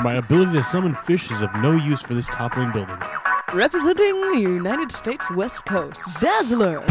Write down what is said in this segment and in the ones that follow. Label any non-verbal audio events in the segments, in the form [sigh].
My ability to summon fish is of no use for this toppling building. Representing the United States West Coast, Dazzler.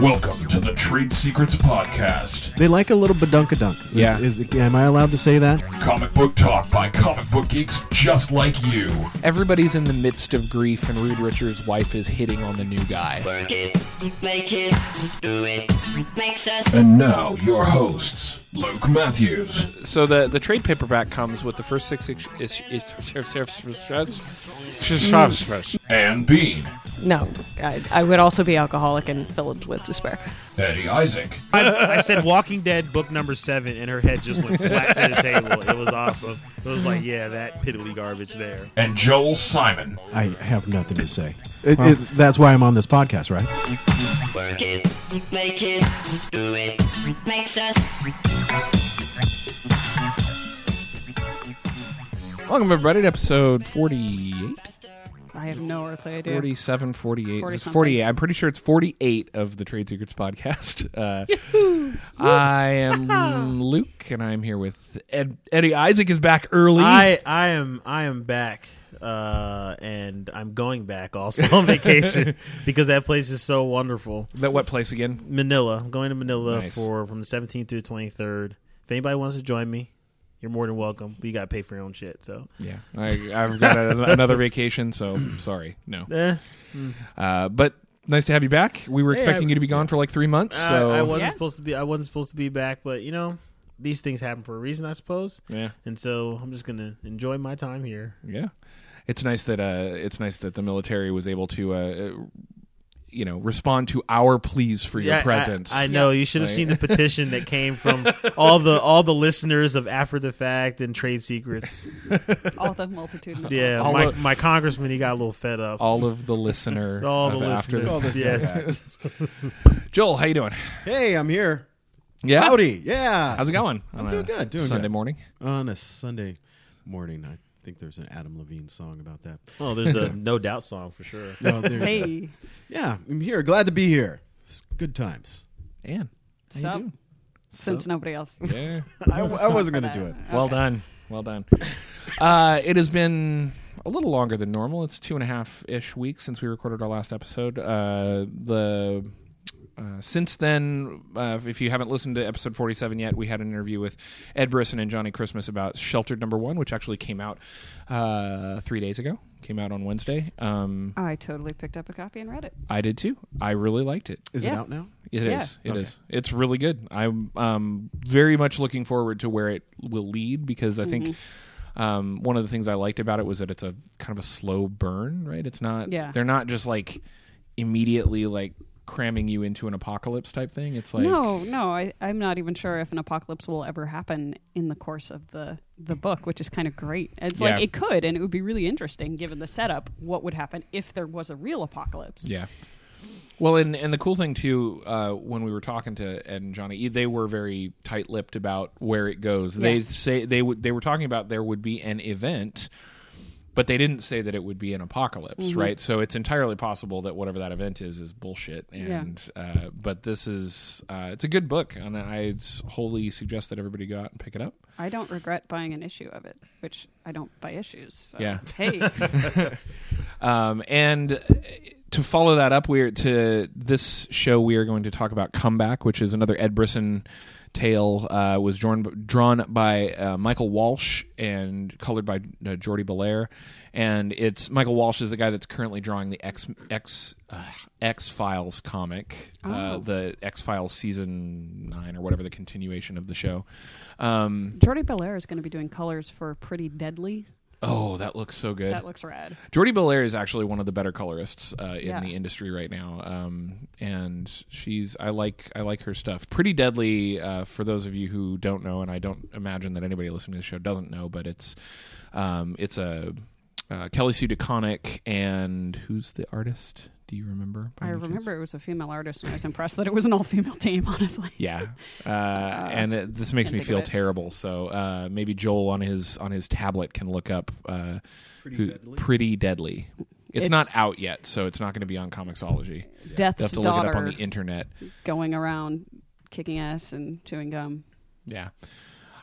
Welcome to the Trade Secrets Podcast. They like a little badunkadunk. Yeah. Is, is, am I allowed to say that? Comic book talk by comic book geeks just like you. Everybody's in the midst of grief, and Reed Richards' wife is hitting on the new guy. Work it, make it, do it, makes us And now, your hosts, Luke Matthews, So the the trade paperback comes with the first six is is and Bean, No, I, I would also be alcoholic and filled with despair. Eddie Isaac, I, I said Walking Dead book number seven, and her head just went flat to the table. It was awesome. It was like, yeah, that piddly garbage there. and Joel Simon. I have nothing to say. It, it, that's why I'm on this podcast, right? work it, make it, do it, makes us Welcome everybody to episode 48, I have no earthly idea. 47, 48. 40 It's 48. I'm pretty sure it's 48 of the Trade Secrets podcast. [laughs] Uh, I am Luke, and I'm here with Ed, Eddie Isaac is back early. I, I am, I am back, uh, and I'm going back also on vacation [laughs] because that place is so wonderful. that what place again? Manila. I'm going to Manila Nice. for from the 17th to the 23rd. If anybody wants to join me, you're more than welcome. But you got to pay for your own shit. So, Yeah, I, I've got a, [laughs] another vacation, so sorry, no. [laughs] eh, Uh, but nice to have you back. We were Hey, expecting I- you to be gone for like three months, so I, I wasn't Yeah. supposed to be. I wasn't supposed to be back, but you know, these things happen for a reason, I suppose. yeah, And so I'm just gonna enjoy my time here. yeah. It's nice that uh, it's nice that the military was able to, uh, you know, respond to our pleas for your Yeah, presence. I, know you should have Right. seen the [laughs] petition that came from all the all the listeners of After the Fact and Trade Secrets. [laughs] All the multitude. Yeah, All my, the- my congressman he got a little fed up. all of the listener, [laughs] All of the After listeners. the- All the- yes. Joel, how you doing? Hey, I'm here. Yeah, Howdy. Yeah. How's it going? I'm doing good, doing Sunday good. morning. On a Sunday morning, I think there's an Adam Levine song about that. Oh, there's a [laughs] no doubt song for sure. No, there you go. Hey, Yeah, I'm here. Glad to be here. It's good times. Ann, how Sup? you doing? since nobody else. Yeah. [laughs] I, I wasn't going to do it. Well done. Well done. [laughs] Uh, it has been a little longer than normal. It's two and a half ish weeks since we recorded our last episode. Uh, the uh, since then, uh, if you haven't listened to episode 47 yet, we had an interview with Ed Brisson and Johnny Christmas about Sheltered Number One, which actually came out uh, three days ago. Came out on Wednesday. Um, I totally picked up a copy and read it. I did too. I really liked it. Is it out now? It is. Yeah. It is. Okay. It's really good. I'm um, very much looking forward to where it will lead because I think Mm-hmm. um, one of the things I liked about it was that it's a kind of a slow burn. Right? It's not. Yeah. They're not just like immediately like cramming you into an apocalypse type thing. It's like no, no, I, I'm not even sure if an apocalypse will ever happen in the course of the the book, which is kind of great. It's Yeah. like it could, and it would be really interesting given the setup. What would happen if there was a real apocalypse? Yeah. Well, and and the cool thing too, uh, when we were talking to Ed and Johnny, they were very tight-lipped about where it goes. They say they would they were talking about there would be an event, but they didn't say that it would be an apocalypse, Mm-hmm. right? So it's entirely possible that whatever that event is is bullshit. And uh, but this is uh, it's a good book, and I wholly suggest that everybody go out and pick it up. I don't regret buying an issue of it, which I don't buy issues. So, Yeah. Hey, [laughs] Um, and uh, to follow that up, we're to this show. We are going to talk about Comeback, which is another Ed Brisson tale. Uh, was drawn drawn by uh, Michael Walsh and colored by uh, Jordie Bellaire. And it's Michael Walsh is the guy that's currently drawing the X X uh, X Files comic, uh, Oh. the X Files season nine or whatever the continuation of the show. Um, Jordie Bellaire is going to be doing colors for Pretty Deadly. Oh, that looks so good. That looks rad. Jordie Bellaire is actually one of the better colorists uh, in Yeah. the industry right now, um, and she's I like I like her stuff. Pretty Deadly uh, for those of you who don't know, and I don't imagine that anybody listening to the show doesn't know, but it's um, it's a uh, Kelly Sue DeConnick and who's the artist? Do you remember? I any chance? remember it was a female artist, and I was impressed that it was an all female team. [laughs] Honestly, Yeah, uh, and it, this makes me feel terrible. So uh, maybe Joel on his on his tablet can look up uh, Pretty who- Deadly? Pretty Deadly. It's, It's- not out yet, so it's not going to be on Comixology. You Death's have to look it up on the internet. going around kicking ass and chewing gum. Yeah.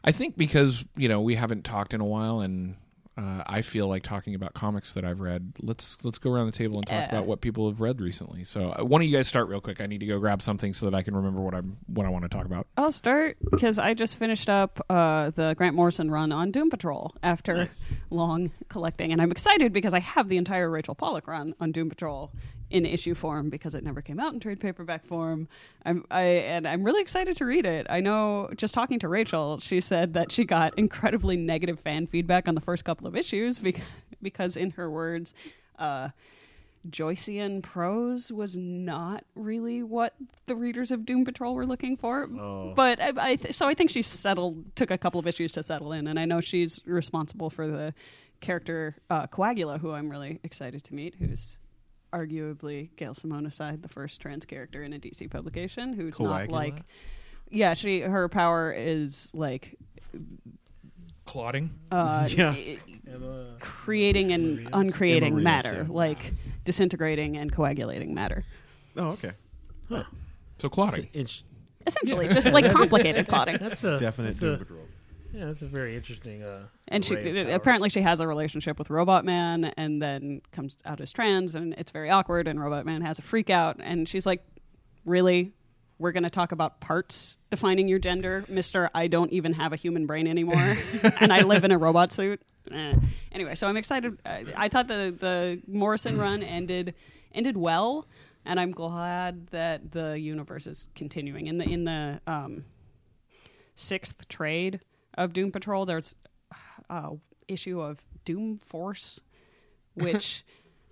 I think because you know we haven't talked in a while, and uh, I feel like talking about comics that I've read. Let's let's go around the table and talk Yeah. about what people have read recently. So, uh, one of you guys start real quick. I need to go grab something so that I can remember what I'm what I want to talk about. I'll start because I just finished up uh, the Grant Morrison run on Doom Patrol after long collecting, and I'm excited because I have the entire Rachel Pollack run on Doom Patrol in issue form because it never came out in trade paperback form. I'm I and I'm really excited to read it. I know just talking to Rachel, she said that she got incredibly negative fan feedback on the first couple of issues [laughs] because because in her words. Uh, Joycean prose was not really what the readers of Doom Patrol were looking for. Oh. But I, I th- so I think she settled, took a couple of issues to settle in, and I know she's responsible for the character uh, Coagula, who I'm really excited to meet, who's arguably Gail Simone aside the first trans character in a DC publication, who's not like, yeah, she her power is like Clotting. uh, [laughs] Yeah. i- creating and uncreating Emma matter, yeah. like disintegrating and coagulating matter. Oh, okay. Huh. So clotting. It's, Essentially, just like [laughs] complicated [laughs] clotting. that's a Definite that's Doom a, Patrol. Yeah, that's a very interesting. Uh, And she array of powers. apparently she has a relationship with Robot Man, and then comes out as trans, and it's very awkward. And Robot Man has a freak out, and she's like, "Really, we're going to talk about parts defining your gender, Mister? I don't even have a human brain anymore, [laughs] and I live in a robot suit." Eh. Anyway, so I'm excited. I, I thought the the Morrison [clears throat] run ended ended well, and I'm glad that the universe is continuing in the in the um, sixth trade of Doom Patrol. There's uh, issue of Doom Force, [laughs] which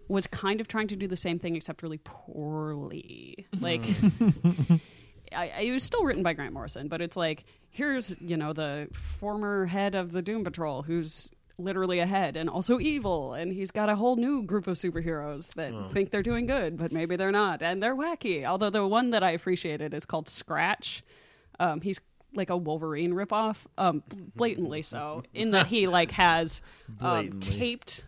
was kind of trying to do the same thing except really poorly. Like, [laughs] I, I, it was still written by Grant Morrison, but it's like here's you know the former head of the Doom Patrol who's literally a head and also evil and he's got a whole new group of superheroes that think they're doing good but maybe they're not and they're wacky although the one that i appreciated is called scratch um, he's like a Wolverine ripoff, um, blatantly so, [laughs] in that he like has um, taped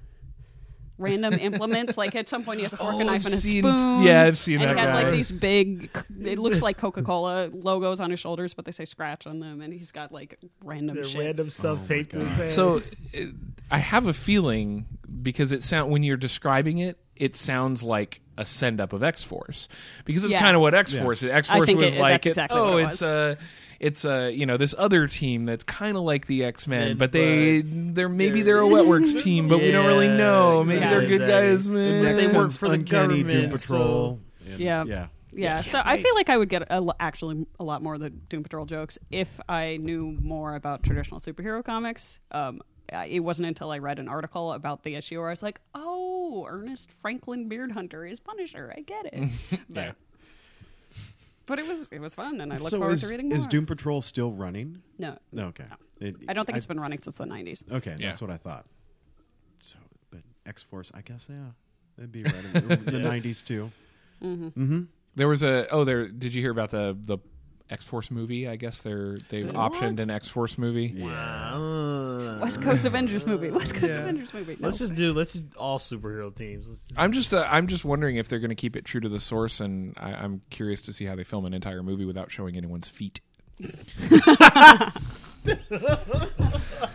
random implements. Like at some point, he has a fork, Oh, a knife, I've and a seen- spoon. yeah, I've seen and that he has guy. like these big. It looks [laughs] like Coca Cola logos on his shoulders, but they say Scratch on them, and he's got like random shit. random stuff taped to his hands. So it, I have a feeling because it sound when you're describing it, it sounds like a send up of X Force because it's Yeah. kind of what X Force is. X I Force was it- like that's it's exactly oh what it it's a it's a you know this other team that's kind of like the X Men, but they they're maybe they're a Wetworks [laughs] team, but we don't really know. Maybe yeah, they're good guys, man. But they work for the Uncanny Doom government, Patrol. and- Yeah. Yeah. Yeah, so I feel like I would get a, actually a lot more of the Doom Patrol jokes if I knew more about traditional superhero comics. Um, it wasn't until I read an article about the issue where I was like, "Oh, Ernest Franklin Beard Hunter is Punisher. I get it." [laughs] But, Yeah. But it was it was fun, and I look so forward is, to reading more. is Doom Patrol still running? No, No, okay. It- I don't think it's been running since the '90s. Okay, Yeah. that's what I thought. So, but X Force, I guess, yeah, that'd be [laughs] right in the '90s too. Mm-hmm. There was a oh there. Did you hear about the the X Force movie? I guess they're they've What? optioned an X Force movie. Uh, West Coast Avengers movie. West Coast Yeah. Avengers movie. No. Let's just do. Let's just all superhero teams. Let's just, I'm just uh, I'm just wondering if they're going to keep it true to the source, and I, I'm curious to see how they film an entire movie without showing anyone's feet.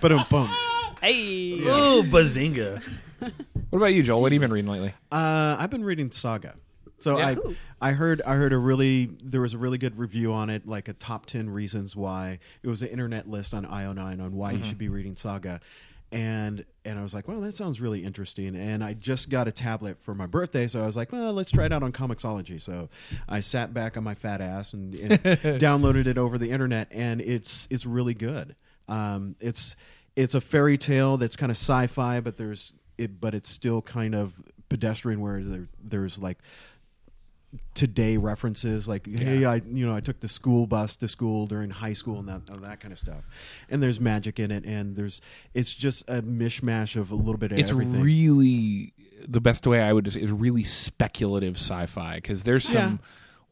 But um, boom. hey. Ooh, bazinga! What about you, Joel? What have you been reading lately? Uh, I've been reading Saga. So Yeah. I I heard I heard a really there was a really good review on it, like a top ten reasons why it was an internet list on IO9 on why you should be reading Saga, and and I was like, well, that sounds really interesting. And I just got a tablet for my birthday, so I was like, well, let's try it out on Comixology. So I sat back on my fat ass and, and [laughs] downloaded it over the internet, and it's it's really good. Um, it's it's a fairy tale that's kind of sci-fi, but there's it, but it's still kind of pedestrian, where there, there's like today references like hey i you know i took the school bus to school during high school and that and that kind of stuff and there's magic in it and there's it's just a mishmash of a little bit of It's everything really the best way I would just is really speculative sci-fi because there's some Yeah.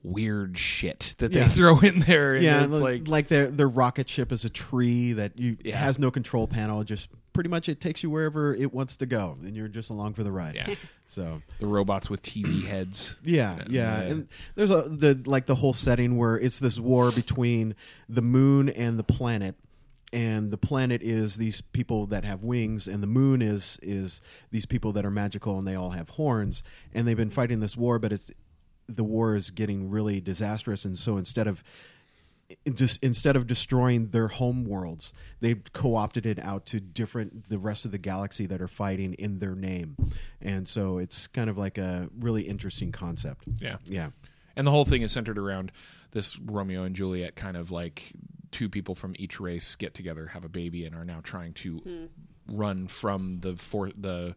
weird shit that they Yeah. throw in there. And yeah it's like like their their rocket ship is a tree that you has no control panel just pretty much it takes you wherever it wants to go and you're just along for the ride yeah, [laughs] so the robots with TV heads. Yeah, yeah, Yeah. and there's a the like the whole setting where it's this war between the moon and the planet, and the planet is these people that have wings, and the moon is is these people that are magical and they all have horns, and they've been fighting this war, but it's the war is getting really disastrous, and so instead of just instead of destroying their home worlds, they've co-opted it out to different the rest of the galaxy that are fighting in their name, and so it's kind of like a really interesting concept. Yeah. Yeah, And the whole thing is centered around this Romeo and Juliet kind of like two people from each race get together, have a baby, and are now trying to hmm. run from the for the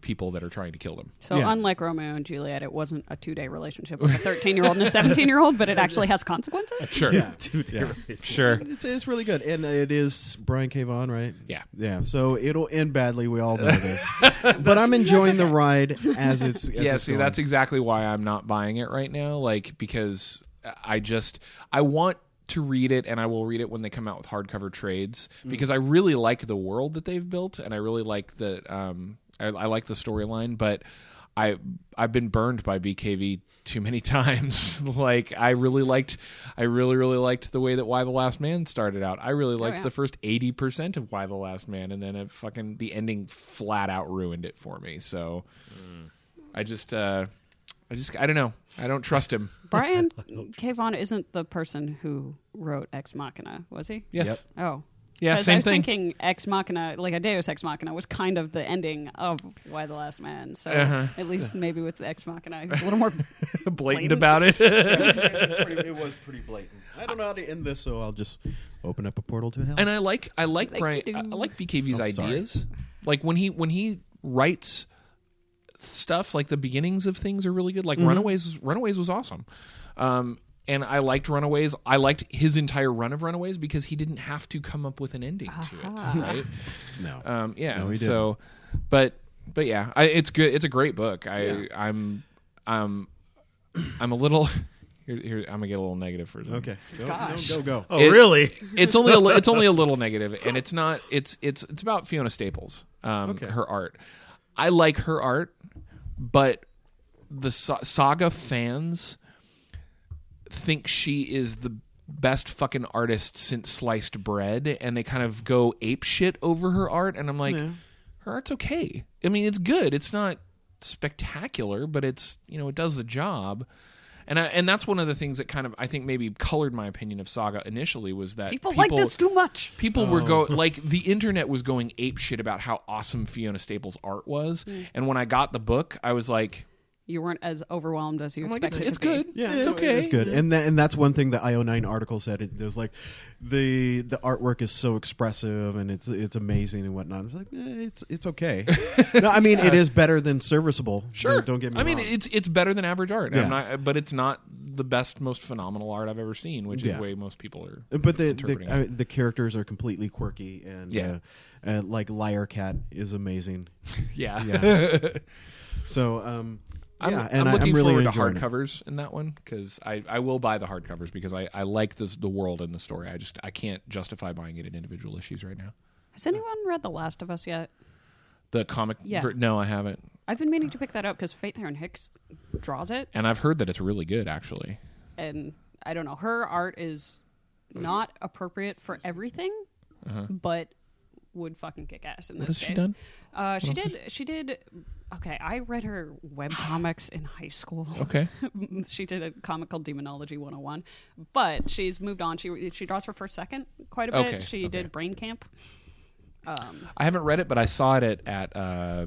people that are trying to kill them. So Yeah. unlike Romeo and Juliet, it wasn't a two day relationship with a thirteen year old and a seventeen year old, but it actually has consequences. Sure. Dude, Yeah. [laughs] Sure. it's, it's really good, and it is Brian K. Vaughan, right? Yeah. yeah. So it'll end badly. We all know this, [laughs] but I'm enjoying the ride as it's. As yeah, it's see, going. that's exactly why I'm not buying it right now. Like because I just I want to read it, and I will read it when they come out with hardcover trades because I really like the world that they've built, and I really like the um I, I like the storyline, but. I I've been burned by BKV too many [laughs] times. like I really liked I really really liked the way that Y the Last Man started out. I really liked yeah. the first 80% of Y the Last Man and then it fucking the ending flat out ruined it for me. So I just, uh, I just, I don't know. I don't trust him. [laughs] Brian K. Vaughan isn't the person who wrote Ex Machina, was he? Yes. Yep. Oh. Yeah, 'Cause same thing. I was thing. thinking Ex Machina, like a Deus Ex Machina, was kind of the ending of Y the Last Man. So Uh-huh. at least maybe with Ex Machina, he was a little more. [laughs] Blatant, Blatant. about it. [laughs] [laughs] It was pretty blatant. I don't know how to end this, so I'll just open up a portal to hell. and I like, I like Like Brian. I I like BKV's Oh, sorry. ideas. Like when he when he writes stuff, like the beginnings of things are really good. Like Mm-hmm. Runaways, Runaways was awesome. Um, and I liked Runaways. I liked his entire run of Runaways because he didn't have to come up with an ending to it, right? [laughs] no. Um, yeah. No, he so, but but yeah, I, it's good. It's a great book. I Yeah. I'm I'm I'm a little. [laughs] Here, here, I'm gonna get a little negative for a second. okay. Go, Gosh. go, go, go. Oh, It- really? [laughs] It's only a, li- it's only a little negative, and it's not. It's it's it's about Fiona Staples. Um, Okay. her art. I like her art, but the sa- saga fans think she is the best fucking artist since sliced bread, and they kind of go ape shit over her art. And I'm like, Yeah. her art's okay. I mean, it's good. It's not spectacular, but it's you know it does the job. And I, and that's one of the things that kind of I think maybe colored my opinion of Saga initially was that People, like this too much. people were oh. going like the internet was going ape shit about how awesome Fiona Staples' art was, mm. and when I got the book, I was like, You weren't as overwhelmed as you I'm like, it's, expected. it's to be. good, Yeah, it's okay, It's good, and that, and that's one thing the IO9 article said. It, it was like the the artwork is so expressive and it's it's amazing and whatnot. I was like, eh, it's it's okay. [laughs] no, I mean it is better than serviceable. Sure, Don't, don't get me I mean, wrong. it's it's better than average art. Yeah. I'm not, but it's not the best, most phenomenal art I've ever seen, which is Yeah. the way most people are. but the interpreting the, uh, the characters are completely quirky and Yeah. uh, uh, like Liar Cat is amazing. [laughs] Yeah, Yeah. [laughs] so um, I'm, yeah, I'm looking I'm really forward to enjoying it. hardcovers in that one because I, I will buy the hardcovers because I, I like this the world and the story. I just I can't justify buying it in individual issues right now. Has anyone read The Last of Us yet? The comic, Yeah. ver- no, I haven't, I've been meaning to pick that up because Faith Erin Hicks draws it, and I've heard that it's really good actually. and I don't know. Her art is not appropriate for everything, uh-huh. but would fucking kick ass in Uh-huh. What this has case. she done? Uh, she did. She did. Okay, I read her web [sighs] comics in high school. Okay, [laughs] she did a comic called Demonology 101, but she's moved on. She she draws for first second quite a bit. Okay, she okay. did Brain Camp. Um, I haven't read it, but I saw it at, at uh,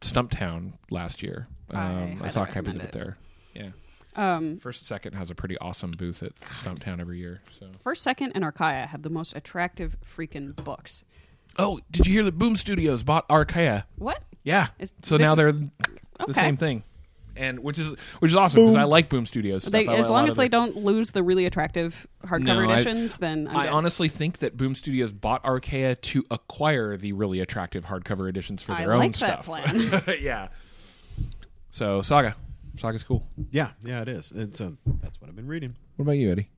Stumptown last year. I Um, I, highly saw copies of it there. Yeah, um, First Second has a pretty awesome booth at Stumptown every year. So. First, Second, and Archaia have the most attractive freaking books. Oh, did you hear that Boom Studios bought Archaia? What? Yeah. Is- so this now is- they're the Okay. same thing, and which is which is awesome because I like Boom Studios. Stuff. They, I like as a long as of they their- don't lose the really attractive hardcover No, I- editions, then I'm I good. honestly think that Boom Studios bought Archaia to acquire the really attractive hardcover editions for I their own like that stuff. plan. [laughs] yeah. So Saga, Saga's cool. Yeah, yeah, it is. It's um, that's what I've been reading. What about you, Eddie?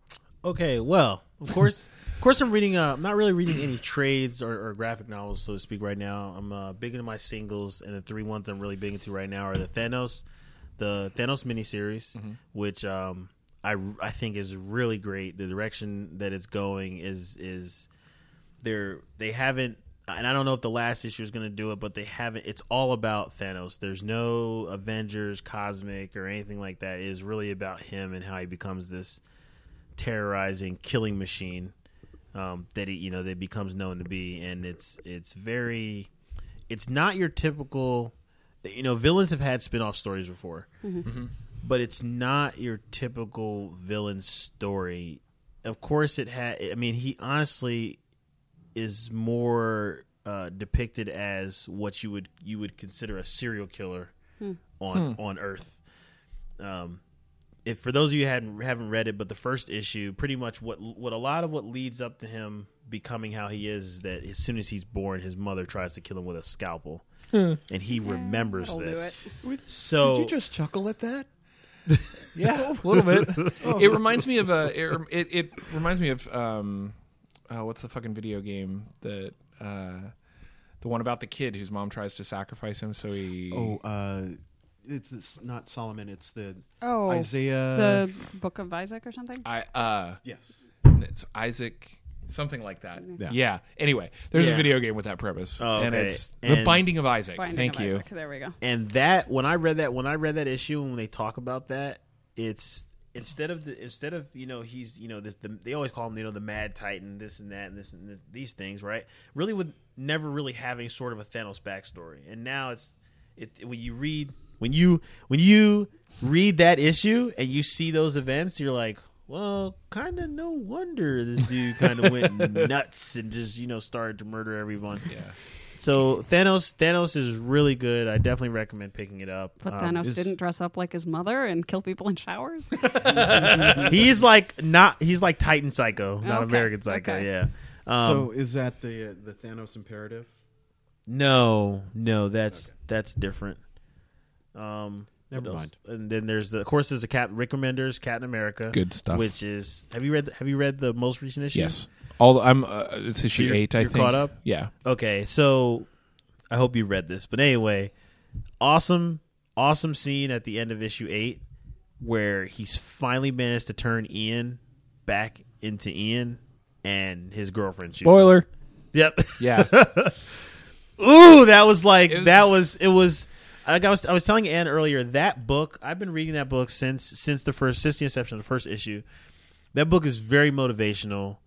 Okay, well, of course, of course, I'm reading. Uh, I'm not really reading any trades or, or graphic novels, so to speak, right now. I'm uh, big into my singles, and the three ones I'm really big into right now are the Thanos, the Thanos miniseries, which um, I I think is really great. The direction that it's going is is they're they haven't and I don't know if the last issue is going to do it, but they haven't. It's all about Thanos. There's no Avengers, Cosmic, or anything like that. It is really about him and how he becomes this terrorizing, killing machine um, that he, you know, that becomes known to be. And it's it's very, it's not your typical. You know, villains have had spin-off stories before, but it's not your typical villain story. Of course, it had. I mean, he honestly is more uh, depicted as what you would you would consider a serial killer on on Earth. Um, if for those of you who hadn't haven't read it, but the first issue, pretty much what what a lot of what leads up to him becoming how he is, is that as soon as he's born, his mother tries to kill him with a scalpel, and he remembers this. [laughs] it. So Did you just chuckle at that? [laughs] Yeah, a little bit. [laughs] It reminds me of a. It it, it reminds me of um, uh, what's the fucking video game that uh, the one about the kid whose mom tries to sacrifice him so he. Oh, uh, it's, it's not Solomon. It's the Oh, Isaiah. the Book of Isaac or something. I uh, yes. it's Isaac. Something like that. Yeah. Yeah. Anyway, there's Yeah. a video game with that premise, Oh, and okay. it's the And- Binding of Isaac. Binding Thank of you. Isaac. There we go. and that when I read that when I read that issue and when they talk about that, it's instead of the instead of you know he's you know this the, they always call him you know the Mad Titan this and that and this and this, these things right? Really with never really having sort of a Thanos backstory. And now it's it when you read when you when you read that issue and you see those events you're like well kind of no wonder this dude kind of went [laughs] nuts and just you know started to murder everyone. Yeah. So Thanos, Thanos is really good. I definitely recommend picking it up. But Um, Thanos it's- didn't dress up like his mother and kill people in showers. [laughs] He's like not. He's like Titan Psycho, not Okay, American Psycho. okay. Yeah. Um, so is that the uh, the Thanos imperative? no, no, that's that's different. Um, Never else? mind. And then there's the, of course, there's the Cap Rick Remender's Captain America, Good stuff. which is have you read have you read the most recent issue? Yes. All I'm. Uh, it's issue you're- eight. I you're think. caught up? Yeah. Okay, so I hope you read this, but anyway, awesome, awesome scene at the end of issue eight where he's finally managed to turn Ian back into Ian, and his girlfriend shoots him. Spoiler. Yep. Yeah. [laughs] Ooh, that was like was- that was it was. Like I was, I was telling Ann earlier that book. I've been reading that book since since the first since the inception of the first issue. That book is very motivational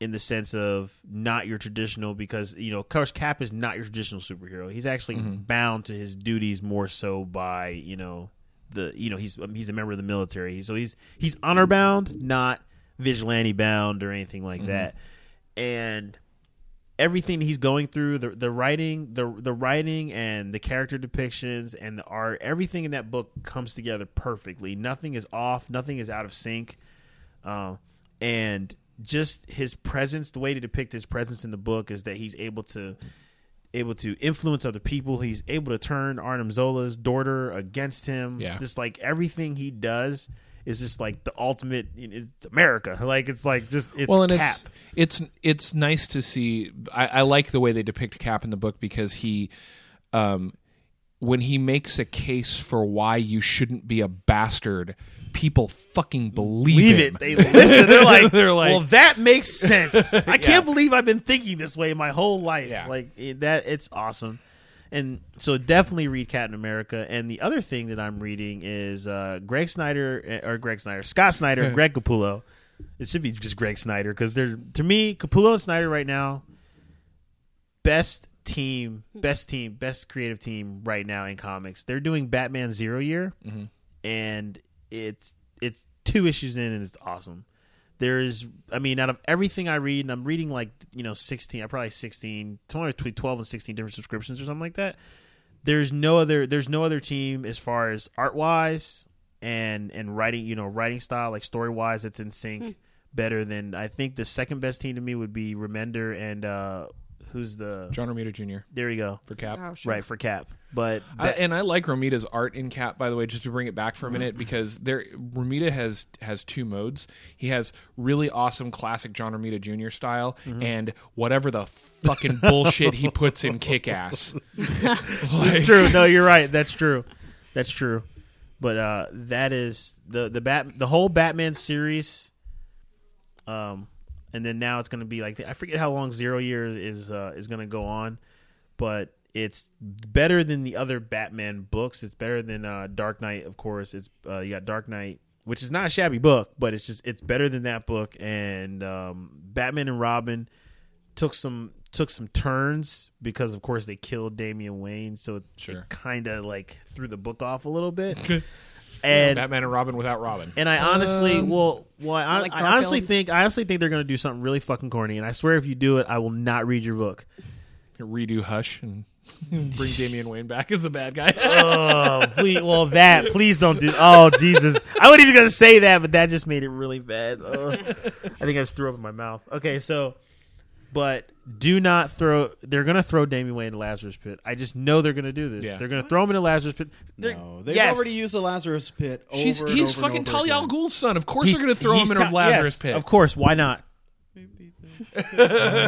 in the sense of not your traditional because you know, course, Cap is not your traditional superhero. He's actually mm-hmm. bound to his duties more so by you know the you know he's he's a member of the military, so he's he's honor bound, not vigilante bound or anything like mm-hmm. that. And everything he's going through the the writing the the writing and the character depictions and the art everything in that book comes together perfectly. Nothing is off. Nothing is out of sync. Um, and just his presence the way to depict his presence in the book is that he's able to able to influence other people. He's able to turn Arnim Zola's daughter against him. Yeah. just like everything he does is just like the ultimate it's America [laughs] like it's like just it's well, and cap it's it's it's nice to see. I, I like the way they depict Cap in the book because he, um, when he makes a case for why you shouldn't be a bastard, people fucking believe, believe it. They listen. They're [laughs] like, They're like- well, that makes sense. [laughs] I can't believe I've been thinking this way my whole life. Yeah. Like it, that, it's awesome. And so definitely read Captain America. And the other thing that I'm reading is uh, Greg Snyder eh, or Greg Snyder, Scott Snyder, and [laughs] Greg Capullo. It should be just Greg Snyder because they're to me Capullo and Snyder right now best team, hmm. best team, best creative team right now in comics. They're doing Batman Zero Year, mm-hmm. and it's it's two issues in and it's awesome. There's, I mean, out of everything I read, and I'm reading like you know 16, I probably 16, somewhere between 12 and 16 different subscriptions or something like that. There's no other, there's no other team as far as art wise and and writing, you know, writing style, like story wise, that's in sync better than I think the second best team to me would be Remender and uh who's the John Romita Jr. there you go for Cap. Oh, sure. right for Cap, but I, and I like Romita's art in Cap, by the way, just to bring it back for a minute, because there Romita has has two modes. He has really awesome classic John Romita Jr. style, and whatever the fucking [laughs] bullshit he puts in Kick Ass. [laughs] [laughs] That's true. No, you're right. That's true. That's true. But uh, that is the the bat the whole Batman series. Um, and then now it's going to be like I forget how long Zero Years is uh, is going to go on, but it's better than the other Batman books. It's better than uh, Dark Knight, of course. It's uh, you got Dark Knight, which is not a shabby book, but it's just it's better than that book. And um, Batman and Robin took some took some turns because, of course, they killed Damian Wayne, so it, kind of like threw the book off a little bit. And and Batman and Robin without Robin. and I honestly, Um, well, well, I, like I honestly think, I honestly think they're going to do something really fucking corny. And I swear, if you do it, I will not read your book. Redo Hush and [laughs] bring Damian Wayne back as a bad guy. oh, [laughs] please, well, that please don't do. Oh, Jesus, I wasn't even going to say that, but that just made it really bad. Ugh. [laughs] I think I just threw up in my mouth. Okay, so, but do not throw. They're going to throw Damian Wayne in the Lazarus pit. I just know they're going to do this. Yeah. They're going to throw him in the Lazarus pit. They're- No, they've yes. already used the Lazarus pit. Over He's and he's over and fucking over Talia al. Ghul's son. Of course He's- they're going to throw him he's in a ta- Lazarus yes, pit. Of course, why not? [laughs]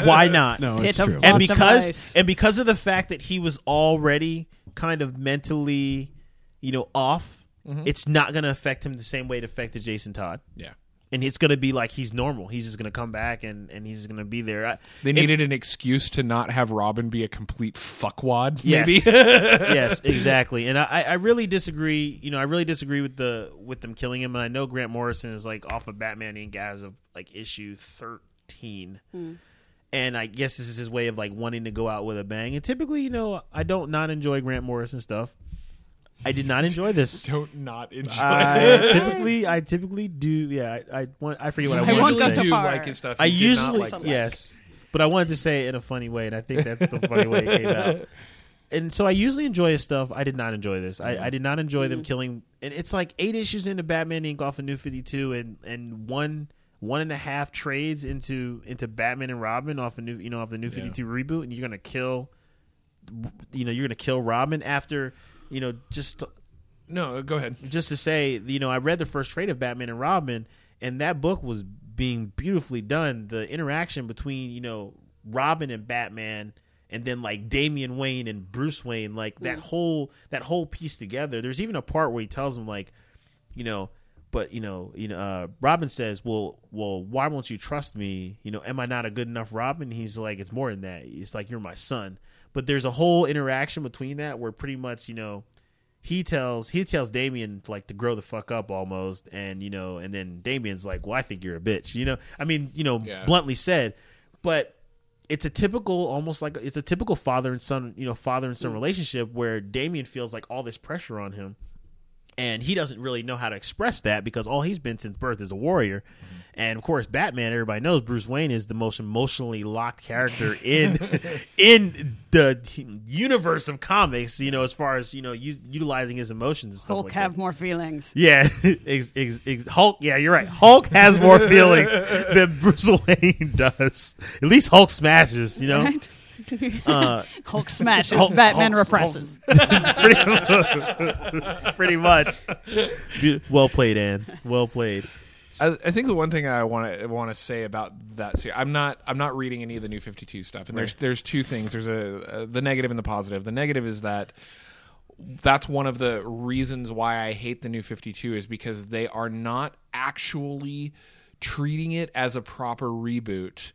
why not? No, it's of true. And because and because of the fact that he was already kind of mentally, you know, off, Mm-hmm. it's not going to affect him the same way it affected Jason Todd. Yeah. And it's going to be like he's normal. He's just going to come back and and he's going to be there. I, They it- needed an excuse to not have Robin be a complete fuckwad. Yes. Maybe. [laughs] [laughs] yes, exactly. And I, I really disagree. You know, I really disagree with the with them killing him. And I know Grant Morrison is like off of Batman Inc. as of like issue thirteen. Hmm. And I guess this is his way of like wanting to go out with a bang. And typically, you know, I don't not enjoy Grant Morrison stuff. I did not enjoy this. [laughs] Don't not enjoy. I typically, I typically do. Yeah, I, I want. I forget what I, I wanted want to go say. so do far. like his stuff. I You usually like yes, but I wanted to say it in a funny way, and I think that's the funny way it came out. [laughs] And so I usually enjoy his stuff. I did not enjoy this. I, I did not enjoy them mm. killing. And it's like eight issues into Batman Inc. off of New Fifty Two, and and one one and a half trades into into Batman and Robin off of new you know off the New Fifty Two reboot, and you're gonna kill, you know, you're gonna kill Robin after you know just No, uh, go ahead. just to say, you know, I read the first trade of Batman and Robin, and that book was being beautifully done. The interaction between, you know, Robin and Batman, and then like Damian Wayne and Bruce Wayne, like that mm. whole that whole piece together. There's even a part where he tells him like, you know, but you know, you know, uh, Robin says, "Well, well, why won't you trust me? You know, am I not a good enough Robin?" He's like, "It's more than that. It's like you're my son." But there's a whole interaction between that where pretty much, you know, he tells he tells Damian like to grow the fuck up almost, and you know, and then Damian's like, "Well, I think you're a bitch," you know. I mean, you know, Yeah. bluntly said, but it's a typical, almost like it's a typical father and son, you know, father and son relationship where Damian feels like all this pressure on him, and he doesn't really know how to express that because all he's been since birth is a warrior. And of course, Batman. Everybody knows Bruce Wayne is the most emotionally locked character [laughs] in in the universe of comics. You know, as far as you know, u- utilizing his emotions and stuff Hulk like have that. more feelings. Yeah, [laughs] ex, ex, ex, Hulk. Yeah, you're right. Hulk has more feelings [laughs] than Bruce Wayne does. At least Hulk smashes. You know, Right? Uh, [laughs] Hulk smashes, Hulk- Batman Hulk's- represses. [laughs] pretty, [laughs] pretty much. Well played, Ann. Well played. I, I think the one thing I want to want to say about that series, I'm not I'm not reading any of the new 52 stuff, and there's Right. there's two things. There's a, uh the negative and the positive. The negative is that that's one of the reasons why I hate the new 52 is because they are not actually treating it as a proper reboot.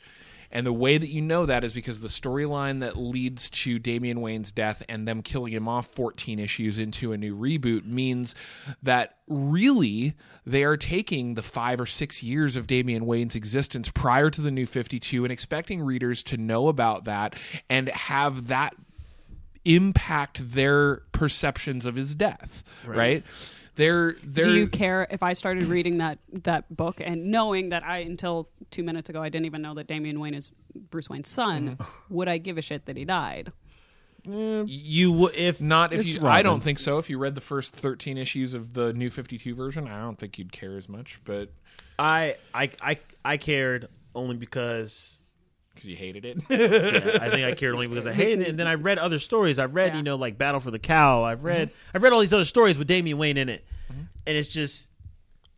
And the way that you know that is because the storyline that leads to Damian Wayne's death and them killing him off 14 issues into a new reboot means that really they are taking the five or six years of Damian Wayne's existence prior to the new 52 and expecting readers to know about that and have that impact their perceptions of his death, right? They're they're Do you care if I started reading that that book and knowing that I until two minutes ago I didn't even know that Damian Wayne is Bruce Wayne's son? Mm-hmm. Would I give a shit that he died? You would if not if It's you I don't think so. If you read the first 13 issues of the new 52 version, I don't think you'd care as much, but I I I I cared only because cuz you hated it. yeah, I think I [laughs] cared only because I hated it. And then I've read other stories. I've read, Yeah. you know, like Battle for the Cowl. I've read, mm-hmm. I've read all these other stories with Damian Wayne in it, mm-hmm. and it's just,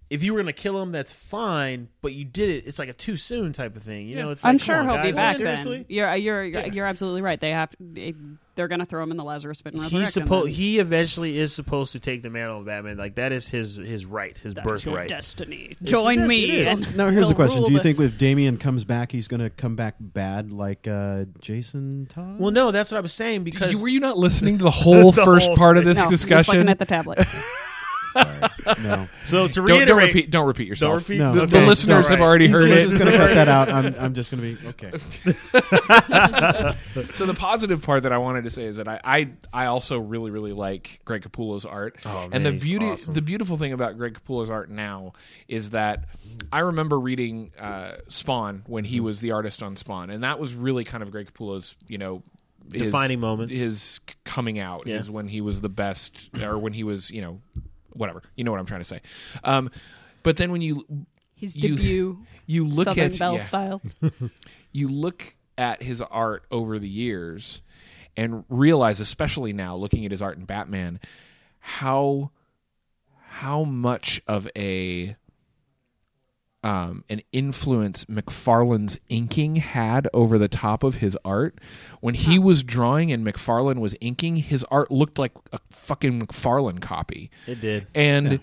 if you were gonna kill him, that's fine, but you did it. It's like a too soon type of thing. You know, it's I'm like, sure on, he'll be guys, back seriously? then. You're you're you're absolutely right. They have they're going to throw him in the Lazarus pit and He's supposed. He eventually is supposed to take the mantle of Batman. Like that is his his right, his that's your birthright. destiny. It's- Join it is, me. and Now here's the question: Do you think if Damian comes back, he's going to come back bad like uh, Jason Todd? Well, no, that's what I was saying because You- were you not listening to the [laughs] whole The first whole part of this no, discussion? looking at the tablet. [laughs] Sorry. no. so to don't, don't repeat. Don't repeat yourself. Don't repeat. No. The, Okay. the listeners All have right. already He's heard just it. going to cut that out. I'm, I'm just going to be okay. [laughs] So the positive part that I wanted to say is that I I, I also really really like Greg Capullo's art. Oh, and man, the beauty awesome. the beautiful thing about Greg Capullo's art now is that I remember reading uh, Spawn when Mm-hmm. he was the artist on Spawn, and that was really kind of Greg Capullo's you know. his- Defining moments. His coming out Yeah. is when he was the best, or when he was, you know, whatever. You know what I'm trying to say. Um, but then when you His You- debut, [laughs] you look Southern at Belle yeah style. [laughs] [laughs] you look at his art over the years and realize especially now looking at his art in Batman how how much of a um, an influence McFarlane's inking had over the top of his art. When he was drawing and McFarlane was inking, his art looked like a fucking McFarlane copy. It did. And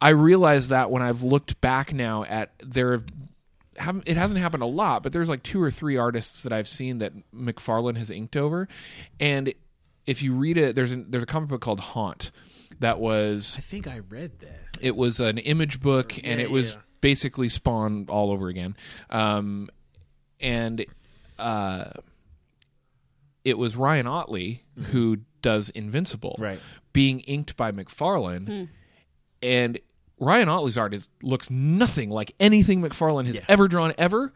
I realized that when I've looked back now at there have it hasn't happened a lot, but there's like two or three artists that I've seen that McFarlane has inked over, and if you read it, there's a, there's a comic book called Haunt that was I think I read that. it was an image book and it was yeah. Basically Spawn all over again, um, and uh, it was Ryan Ottley who does Invincible, Right. being inked by McFarlane, and Ryan Ottley's art is looks nothing like anything McFarlane has ever drawn ever.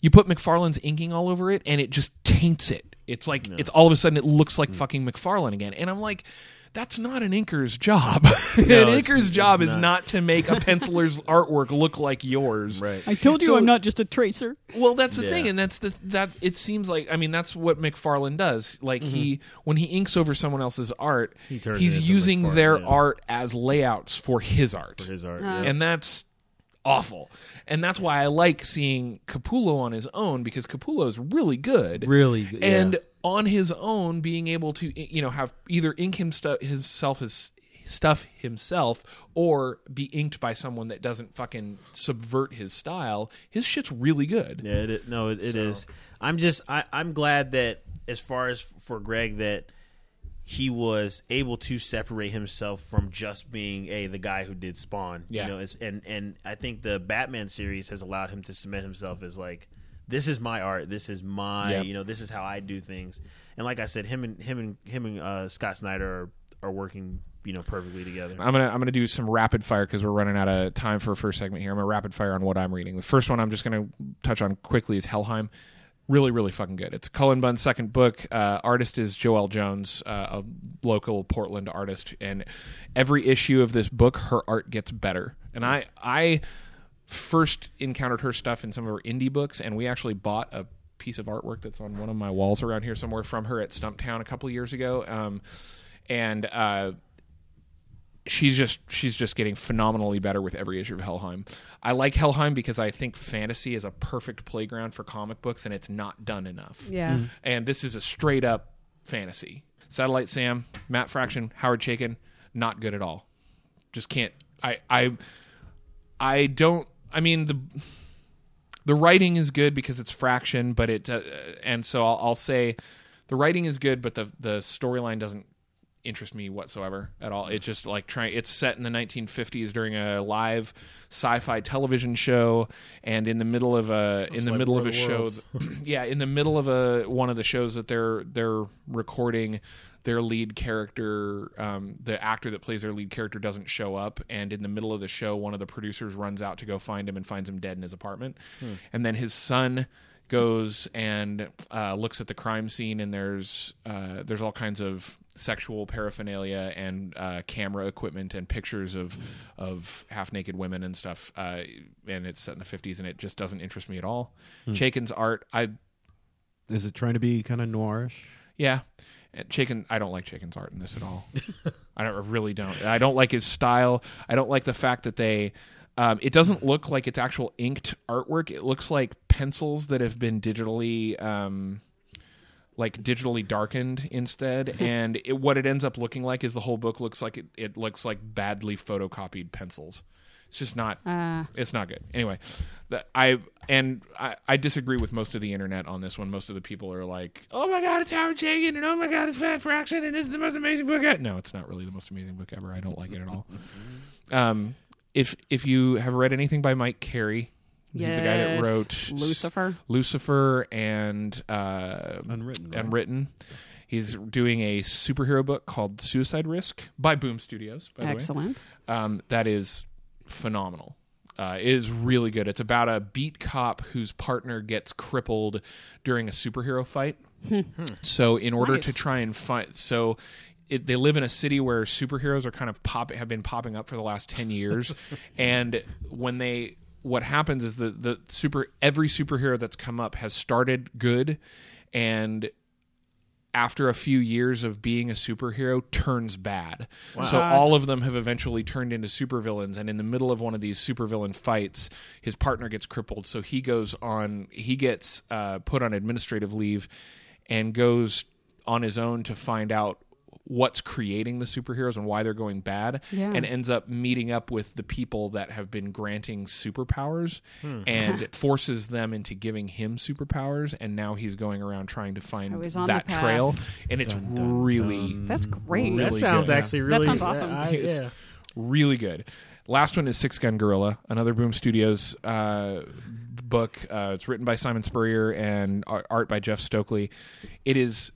You put McFarlane's inking all over it, and it just taints it. It's like it's all of a sudden it looks like fucking McFarlane again, and I'm like. That's not an inker's job. [laughs] an inker's it's job is not. not to make a [laughs] penciler's artwork look like yours. Right. I told you So- I'm not just a tracer. Well, that's the Yeah. thing, and that's the that it seems like. I mean, that's what McFarlane does. Like he, when he inks over someone else's art, He he's using McFarlane, their yeah. art as layouts for his art, For his art. Uh, yeah. and that's awful. And that's why I like seeing Capullo on his own because Capullo is really good, Really good, yeah. On his own being able to you know have either ink him stu- himself as stuff himself or be inked by someone that doesn't fucking subvert his style his shit's really good Yeah, it, no, it, it is. I'm just, I, I'm glad that as far as for Greg that he was able to separate himself from just being a the guy who did Spawn. Yeah. you know, and and I think the Batman series has allowed him to cement himself as like. This is my art. This is my, Yep. you know, this is how I do things. And like I said, him and him and him and uh, Scott Snyder are, are working, you know, perfectly together. I'm gonna I'm gonna do some rapid fire because we're running out of time for a first segment here. I'm gonna rapid fire on what I'm reading. The first one I'm just gonna touch on quickly is Helheim. Really, really fucking good. It's Cullen Bunn's second book. Uh, artist is Joelle Jones, uh, a local Portland artist, and every issue of this book, her art gets better. And I I first encountered her stuff in some of her indie books, and we actually bought a piece of artwork that's on one of my walls around here somewhere from her at Stumptown a couple of years ago. Um, and uh, she's just she's just getting phenomenally better with every issue of Helheim. I like Helheim because I think fantasy is a perfect playground for comic books, and it's not done enough. Yeah. And this is a straight up fantasy. Satellite Sam, Matt Fraction, Howard Chaykin, not good at all. Just can't. I I I don't. I mean the the writing is good because it's Fraction, but it uh, and so I'll, I'll say the writing is good, but the the storyline doesn't interest me whatsoever at all. It's just like trying. It's set in the 1950s during a live sci-fi television show, and in the middle of a in the like middle of a show, [clears throat] yeah, in the middle of a one of the shows that they're they're recording. Their lead character, um, the actor that plays their lead character, doesn't show up, and in the middle of the show, one of the producers runs out to go find him and finds him dead in his apartment. And then his son goes and uh, looks at the crime scene, and there's uh, there's all kinds of sexual paraphernalia and uh, camera equipment and pictures of of half naked women and stuff. Uh, and it's set in the 50s, and it just doesn't interest me at all. Chaykin's art, I Is it trying to be kind of noirish? yeah. Chaykin, I don't like chicken's art in this at all. I don't I really don't. I don't like his style. I don't like the fact that they Um, it doesn't look like it's actual inked artwork. It looks like pencils that have been digitally, um, like digitally darkened instead. [laughs] and it, what it ends up looking like is the whole book looks like it, it looks like badly photocopied pencils. It's just not. Uh, It's not good. Anyway, I and I, I disagree with most of the internet on this one. Most of the people are like, "Oh my god, it's Howard Chaykin," and "Oh my god, it's Fat Fraction," and "This is the most amazing book." ever." No, it's not really the most amazing book ever. I don't like it at all. [laughs] Um, if if you have read anything by Mike Carey, he's the guy that wrote Lucifer. Lucifer and uh, Unwritten. right? Unwritten. He's doing a superhero book called Suicide Risk by Boom Studios. By the way Excellent. um, that is phenomenal. Uh, it is really good. It's about a beat cop whose partner gets crippled during a superhero fight. so, in order Nice. to try and find, so it, they live in a city where superheroes are kind of pop have been popping up for the last ten years, [laughs] and when they what happens is the the super every superhero that's come up has started good, and after a few years of being a superhero turns bad. So all of them have eventually turned into supervillains and in the middle of one of these supervillain fights his partner gets crippled so he goes on he gets uh, put on administrative leave and goes on his own to find out what's creating the superheroes and why they're going bad Yeah. and ends up meeting up with the people that have been granting superpowers and [laughs] forces them into giving him superpowers and now he's going around trying to find So he's on the that trail and it's really That's great. That sounds good. actually really. that sounds awesome. I- It's- yeah. really good. Last one is Six Gun Gorilla, another Boom Studios uh, book. Uh, it's written by Simon Spurrier and art by Jeff Stokely. It is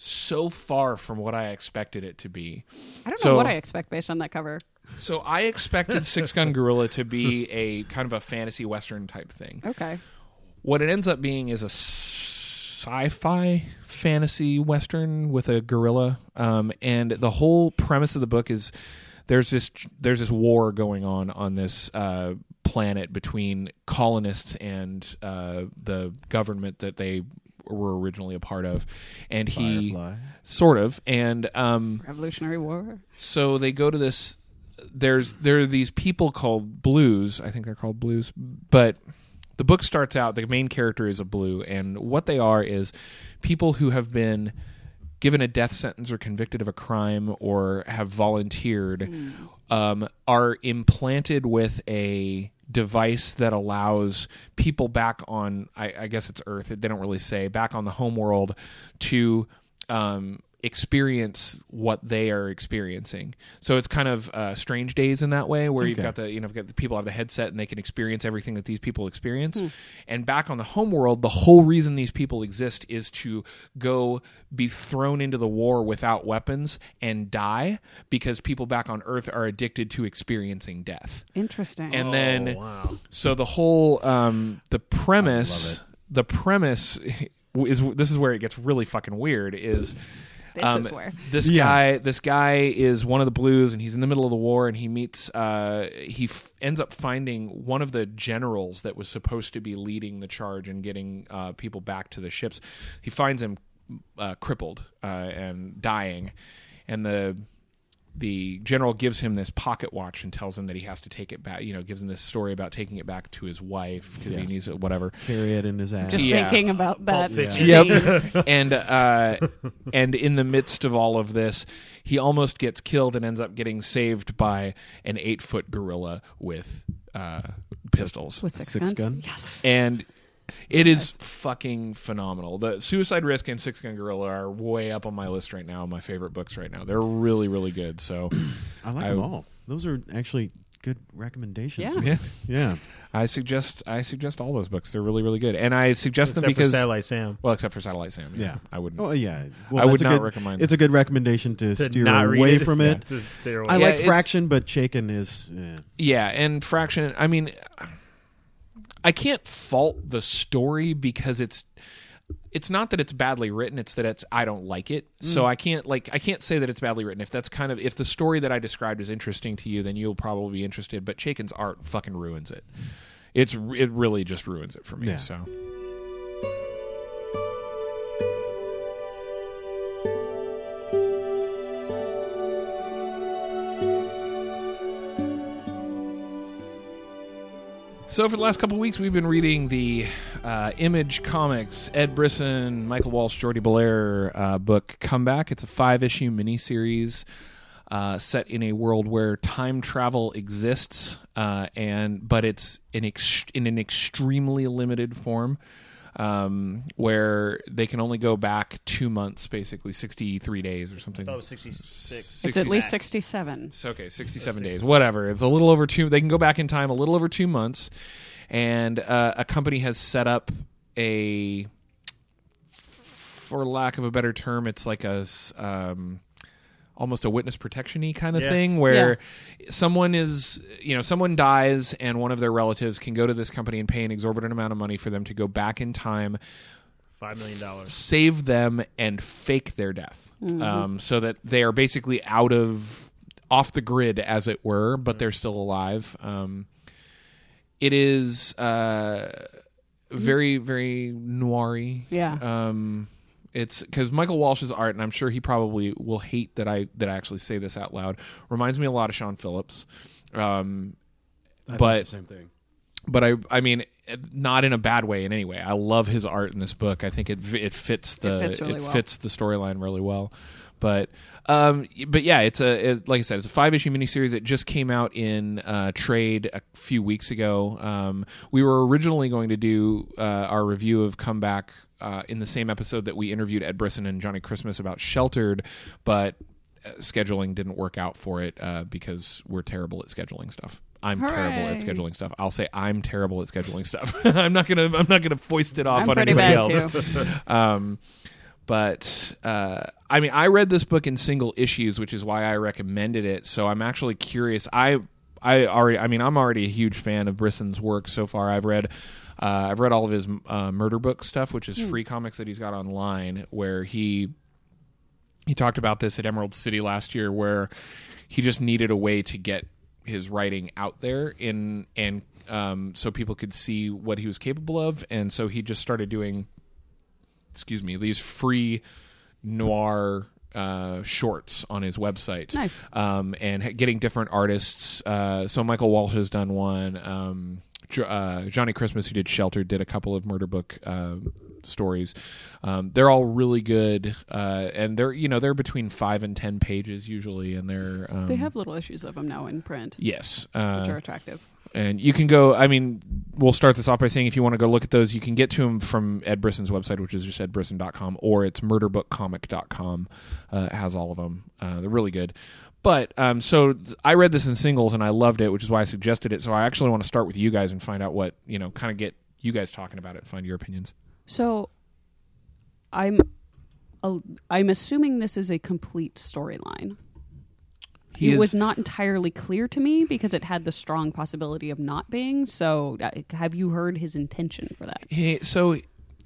so far from what I expected it to be. I don't So- know what I expect based on that cover. So I expected Six Gun Gorilla to be a kind of a fantasy western type thing. Okay. What it ends up being is a sci-fi fantasy western with a gorilla, um, and the whole premise of the book is there's this there's this war going on on this uh, planet between colonists and uh, the government that they were originally a part of, and he Firefly. sort of. And um, Revolutionary War. so they go to this there's there are these people called blues. I think they're called blues. But the book starts out the main character is a blue. And what they are is people who have been given a death sentence or convicted of a crime or have volunteered um, are implanted with a device that allows people back on I, I guess it's earth they don't really say back on the home world to um, experience what they are experiencing. So it's kind of uh, strange days in that way, where you've got the you know you've got the people have the headset and they can experience everything that these people experience. And back on the home world, the whole reason these people exist is to go be thrown into the war without weapons and die because people back on Earth are addicted to experiencing death. Interesting. And then Oh, wow. so the whole um, the premise the premise [laughs] is this is where it gets really fucking weird is this um, is where. this Yeah. guy this guy is one of the blues and he's in the middle of the war and he meets uh, he f- ends up finding one of the generals that was supposed to be leading the charge and getting uh, people back to the ships he finds him uh, crippled uh, and dying and the the general gives him this pocket watch and tells him that he has to take it back you know gives him this story about taking it back to his wife because he needs it whatever Carry it in his ass. Just Yeah. thinking about that. Fiction. scene. Yep. [laughs] and uh, and in the midst of all of this, he almost gets killed and ends up getting saved by an eight foot gorilla with uh, pistols. With six, Six guns. gun? Yes. And it is fucking phenomenal. The Suicide Risk and Six Gun Gorilla are way up on my list right now. My favorite books right now. They're really, really good. So, [clears throat] I like I- them all. Those are actually good recommendations. Yeah. yeah, [laughs] Yeah. I suggest I suggest all those books. They're really, really good. And I suggest Except them because for Satellite Sam. well, except for Satellite Sam. Yeah, Yeah. I wouldn't. Oh yeah. I would not good, recommend It's a good recommendation to, To steer not away it. from it. To stay away. I like it's- Fraction, but Chaykin is. Yeah, and Fraction. I mean, I can't fault the story because it's it's not that it's badly written; it's that it's I don't like it. Mm. So I can't like I can't say that it's badly written. If that's kind of if the story that I described is interesting to you, then you'll probably be interested. But Chaykin's art fucking ruins it. It's it really just ruins it for me. Yeah. So. So for the last couple weeks, we've been reading the uh, Image Comics Ed Brisson, Michael Walsh, Jordie Bellaire uh, book Comeback. It's a five-issue miniseries uh, set in a world where time travel exists, uh, and but it's in ex- in an extremely limited form. Um, where they can only go back two months, basically sixty-three days or something. That was 66. It's at least 67. it's okay, 67 days, whatever. It's a little over two. They can go back in time a little over two months, and uh, a company has set up a, for lack of a better term, it's like a. um, almost a witness protection-y kind of Yeah. thing, where someone is, you know, someone dies, and one of their relatives can go to this company and pay an exorbitant amount of money for them to go back in time $5 million. save them and fake their death um, so that they are basically out of off the grid as it were but they're still alive um, it is uh, very very noiry Yeah. um, it's because Michael Walsh's art, and I'm sure he probably will hate that I that I actually say this out loud. Reminds me a lot of Sean Phillips, um, I thought but the same thing. but I I mean not in a bad way in any way. I love his art in this book. I think it it fits the fits really well. fits the storyline really well. But um but yeah, it's a it, like I said, it's a five issue miniseries. It just came out in uh, trade a few weeks ago. Um, we were originally going to do uh, our review of Comeback. Uh, in the same episode that we interviewed Ed Brisson and Johnnie Christmas about Sheltered, but uh, scheduling didn't work out for it uh, because we're terrible at scheduling stuff. I'm terrible at scheduling stuff. I'll say I'm terrible at scheduling stuff. [laughs] I'm not gonna I'm not gonna foist it off I'm on anybody else. [laughs] [laughs] Um, but uh, I mean, I read this book in single issues, which is why I recommended it. So I'm actually curious. I I already I mean I'm already a huge fan of Brisson's work so far. I've read. Uh, I've read all of his uh, murder book stuff, which is free comics that he's got online, where he he talked about this at Emerald City last year, where he just needed a way to get his writing out there in and um, so people could see what he was capable of, and so he just started doing, excuse me, these free noir uh, shorts on his website. Nice. Um, and getting different artists. Uh, so Michael Walsh has done one. Um, uh, Johnnie Christmas, who did Shelter, did a couple of murder book uh, stories. Um, they're all really good, uh, and they're you know they're between five and ten pages usually, and they're um, They have little issues of them now in print, yes, uh, which are attractive. and you can go. I mean, we'll start this off by saying if you want to go look at those, you can get to them from Ed Brisson's website, which is just edbrisson.com, or it's murderbookcomic.com. Uh, it has all of them. Uh, they're really good. But um, so I read this in singles and I loved it, which is why I suggested it. So I actually want to start with you guys and find out what you know, kind of get you guys talking about it, find your opinions. So, I'm, i I'm assuming this is a complete storyline. He it is- was not entirely clear to me because it had the strong possibility of not being. So, uh, have you heard his intention for that? Hey, so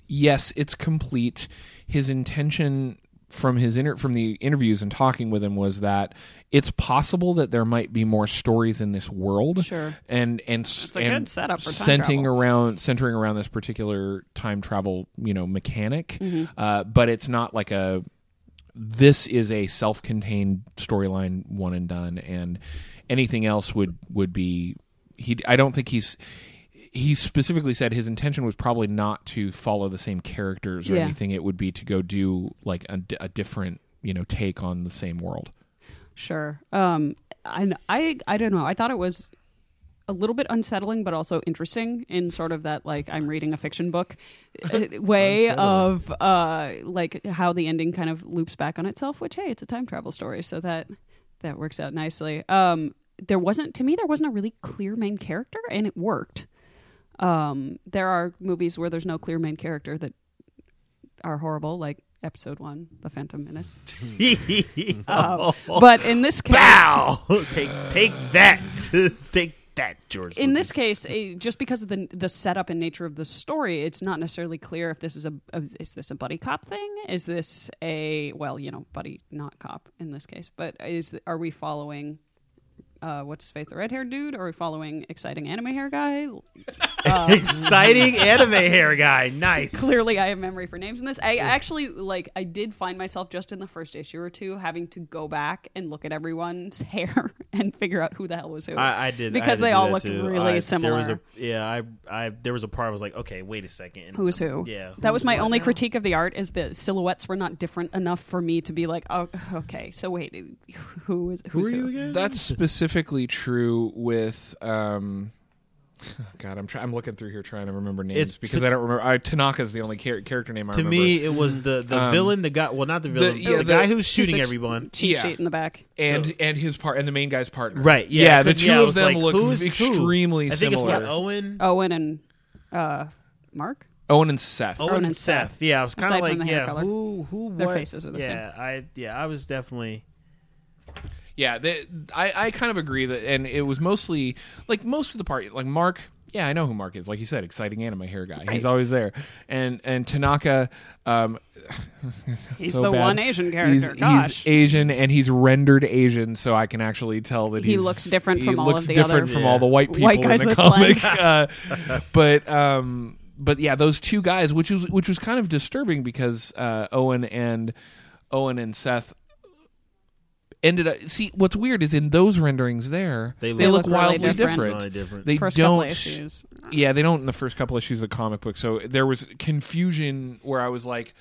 yes, it's complete. His intention from his inter- from the interviews and talking with him was that it's possible that there might be more stories in this world. Sure. And and It's a and good setup for time centering travel. around centering around this particular time travel, you know, mechanic. Mm-hmm. Uh, but it's not like a this is a self-contained storyline one and done and anything else would would be he I don't think he's he specifically said his intention was probably not to follow the same characters or Yeah. anything it would be to go do like a different you know take on the same world Sure. Um, I, I, I don't know. I thought it was a little bit unsettling, but also interesting in sort of that like I'm reading a fiction book uh, [laughs] way of uh, like how the ending kind of loops back on itself. Which hey, it's a time travel story, so that that works out nicely. Um, there wasn't to me there wasn't a really clear main character, and it worked. Um, there are movies where there's no clear main character that are horrible, like Episode One, The Phantom Menace. [laughs] Um, but in this case, Bow! [laughs] take take that. [laughs] take that, George. in this case, just because of the the setup and nature of the story, it's not necessarily clear if this is a, a is this a buddy cop thing? Is this a well, you know, buddy not cop in this case, but is are we following? Uh, what's his face, the red haired dude? Or are we following exciting anime hair guy? [laughs] Exciting anime hair guy. Nice. Clearly, I have memory for names in this. I actually like. I did find myself just in the first issue or two having to go back and look at everyone's [laughs] hair and figure out who the hell was who. I, I did I because had they do all that looked too. really I- similar. There was a yeah. I I there was a part I was like, okay, wait a second. Who's who? Yeah. that was my only now? critique of the art is the silhouettes were not different enough for me to be like, oh, [sighs] okay. So wait, who is Who who's are who? again? That's specifically true with. Um, [laughs] God, I'm try- I'm looking through here trying to remember names It's- because I don't remember. I, Tanaka's the only char- character name I remember. to remember. me, it was the the Um, villain, the guy. Well, not the the- villain. The, yeah, the- guy who's shooting like- everyone. cheat Yeah. sheet in the back. and So- and his part and the main guy's partner. Right. Yeah. Yeah, I the couldn't- two yeah, I of was them like, look who's who? extremely I think it's what similar. Owen. Owen and uh, Mark. Owen and Seth. Owen Owen and and Seth. Seth. Yeah, I was kind Aside of from like, the hair yeah, color. who, who, Their faces are the same. yeah. I, yeah, I was definitely. Yeah, they, I I kind of agree that, and it was mostly like most of the part, like Mark. Yeah, I know who Mark is. Like you said, exciting anime hair guy. He's always there, and and Tanaka. Um, [laughs] He's so the bad. one Asian He's, character. he's Gosh. Asian, and he's rendered Asian, so I can actually tell that He looks different he from all looks of the different other- from Yeah. all the white people White guys in the comic. [laughs] uh, but um, but yeah, those two guys, which was which was kind of disturbing because uh, Owen and Owen and Seth ended up. See, what's weird is in those renderings there, They they, look look, really wildly different. different. Different. They First don't. of issues. Yeah, they don't in the first couple issues of the comic book. So there was confusion where I was like,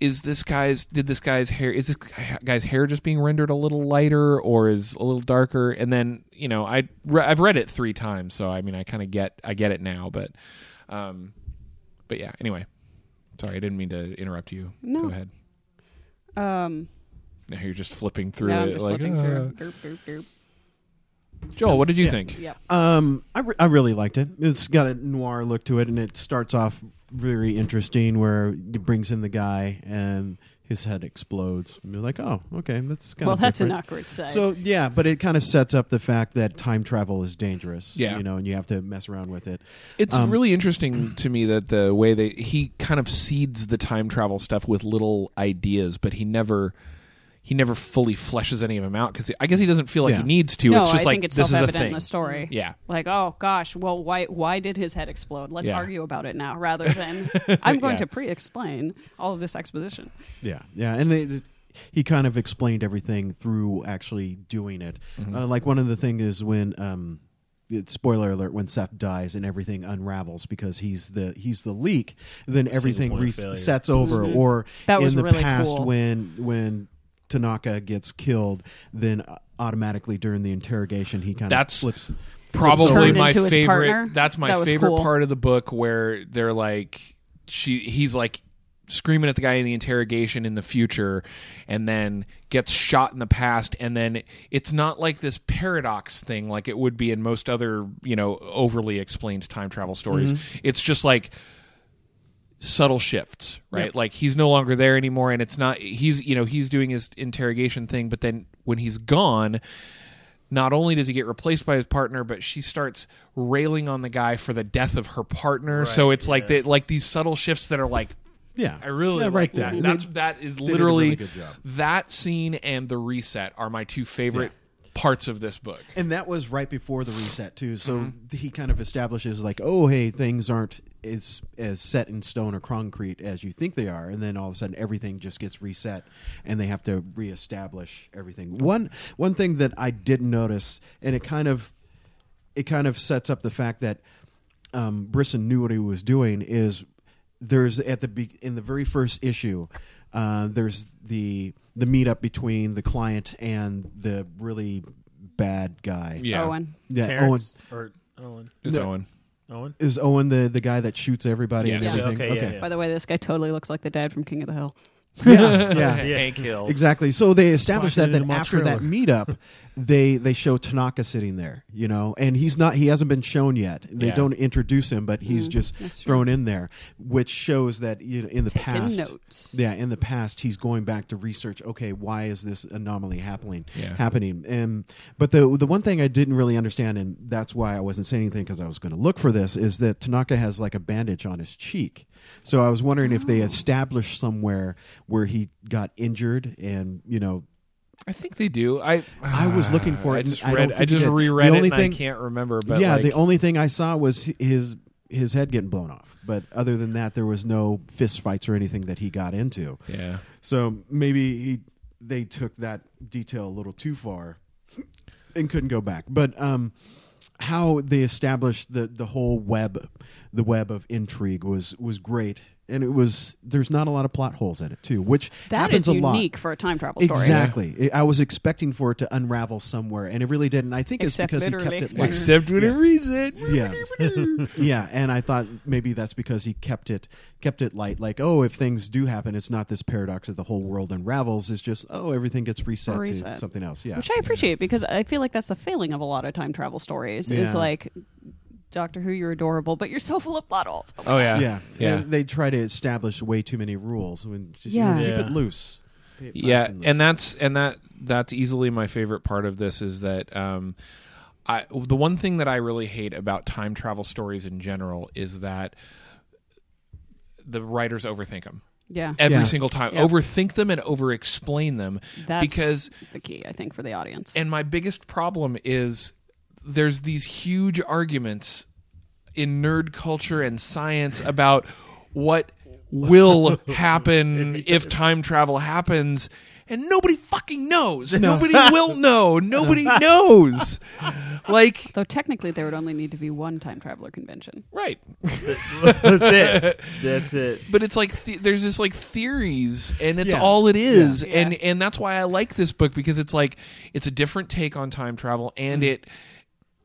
"Is this guy's? Did this guy's hair? Is this guy's hair just being rendered a little lighter or is a little darker?" And then you know, I I've read it three times, so I mean, I kind of get I get it now. But, um, but yeah. Anyway, sorry, I didn't mean to interrupt you. No. Go ahead. Um, Now you're just flipping through now I'm it, just like looking "Uh." through. Derp, derp, derp. Joel. What did you think? Yep. Um, I, re- I really liked it. It's got a noir look to it, and it starts off very interesting where it brings in the guy and his head explodes. And you're like, oh, okay, that's kind Well, of that's an awkward side. So yeah, but it kind of sets up the fact that time travel is dangerous. Yeah. you know, and you have to mess around with it. It's Um, really interesting to me that the way they he kind of seeds the time travel stuff with little ideas, but he never he never fully fleshes any of them out because I guess he doesn't feel like Yeah. he needs to. no, it's just I like think it's this is a self-evident thing. in the story. Yeah, Like, oh gosh, well, why why did his head explode? Let's Yeah. argue about it now, rather [laughs] than I'm going Yeah. to pre-explain all of this exposition. Yeah, yeah, and they, th- he kind of explained everything through actually doing it. Mm-hmm. Uh, like one of the things is when. Um, spoiler alert when Seth dies and everything unravels because he's the he's the leak then everything resets of re- failure. sets over Mhm. or That was in the really past cool. when when Tanaka gets killed then uh, automatically during the interrogation he kind That's of flips probably Turned my into his favorite. That's my That was favorite cool. part of the book where they're like she he's like screaming at the guy in the interrogation in the future and then gets shot in the past and then it's not like this paradox thing like it would be in most other you know overly explained time travel stories it's just like subtle shifts right like he's no longer there anymore and it's not he's you know he's doing his interrogation thing but then when he's gone not only does he get replaced by his partner, but she starts railing on the guy for the death of her partner. so Right, it's like yeah. the, like these subtle shifts that are like, yeah I really yeah, like right that. there. That's that is literally really good job. that scene and the reset are my two favorite parts of this book. And that was right before the reset too. So Mm-hmm. he kind of establishes like, oh, hey, things aren't as as set in stone or concrete as you think they are, and then all of a sudden everything just gets reset, and they have to reestablish everything. One one thing that I didn't notice, and it kind of it kind of sets up the fact that um, Brisson knew what he was doing is there's at the be- in the very first issue uh, there's the the meetup between the client and the really bad guy. Yeah, Owen. Yeah, Terrence or Owen. it's No. Owen. Owen. Owen is Owen the the guy that shoots everybody and Yes. Yeah, everything. okay, yeah, yeah. By the way, this guy totally looks like the dad from King of the Hill. Yeah, [laughs] yeah. Hank Hill. Exactly. So they established Watching that Then in that my after that meetup, [laughs] they they show Tanaka sitting there, you know, and he's not he hasn't been shown yet. They Yeah. don't introduce him, but he's mm-hmm. just thrown in there, which shows that you know, in the Taking past, notes. yeah, in the past he's going back to research. Okay, why is this anomaly happening? Yeah. Happening, and but the the one thing I didn't really understand, and that's why I wasn't saying anything because I was going to look for this, is that Tanaka has like a bandage on his cheek. So I was wondering if they Oh. established somewhere where he got injured and you know I think they do. I I was looking for I it, just I don't read. think I just reread The it. only and thing- I can't remember. But yeah, like, the only thing I saw was his his head getting blown off. But other than that, there was no fist fights or anything that he got into. yeah. So maybe he they took that detail a little too far and couldn't go back. But um, how they established the the whole web, the web of intrigue was was great, and it was there's not a lot of plot holes in it too, which That happens is a lot. unique for a time travel story. Exactly. I I was expecting for it to unravel somewhere, and it really didn't. I think Except it's because literally. he kept it light. Except when Yeah. it reads it. yeah, [laughs] yeah, and I thought maybe that's because he kept it kept it light. Like, oh, if things do happen, it's not this paradox that the whole world unravels. It's just oh, everything gets reset, to something else. Yeah, Which I appreciate because I feel like that's the failing of a lot of time travel stories. Is like Doctor Who, you're adorable, but you're so full of plot holes. Oh yeah. yeah, Yeah. And they try to establish way too many rules when just you Yeah. know, keep Yeah. it loose. Keep it nice yeah loose. and that's and that that's easily my favorite part of this is that um i the one thing that i really hate about time travel stories in general is that the writers overthink them Yeah, every Yeah. single time Yeah. overthink them and over explain them that's because the key, I think, for the audience. and my biggest problem is there's these huge arguments in nerd culture and science about what will [laughs] happen if time travel happens and nobody fucking knows. Nobody will [laughs] know. Nobody knows. [laughs] Like Though technically, there would only need to be one time traveler convention. right. That's it. That's it. but it's like th- there's this like theories and it's Yeah. all it is Yeah. and and that's why i like this book because it's like it's a different take on time travel and mm. it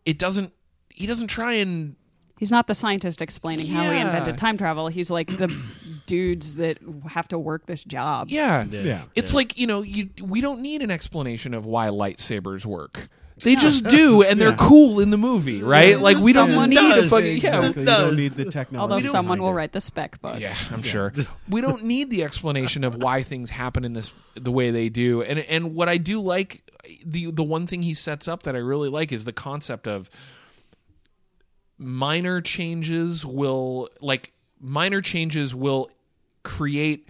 it doesn't he doesn't try and He's not the scientist explaining how he Yeah. invented time travel. He's like the dudes that have to work this job. yeah yeah, it's like you know you we don't need an explanation of why lightsabers work they just do and they're cool in the movie right like we don't Someone need a does. fucking yeah exactly. You don't need the technology. Although behind someone will it. write the spec book. Yeah, I'm sure. [laughs] we don't need the explanation of why things happen in this the way they do. And and what I do like the the one thing he sets up that I really like is the concept of minor changes will like minor changes will create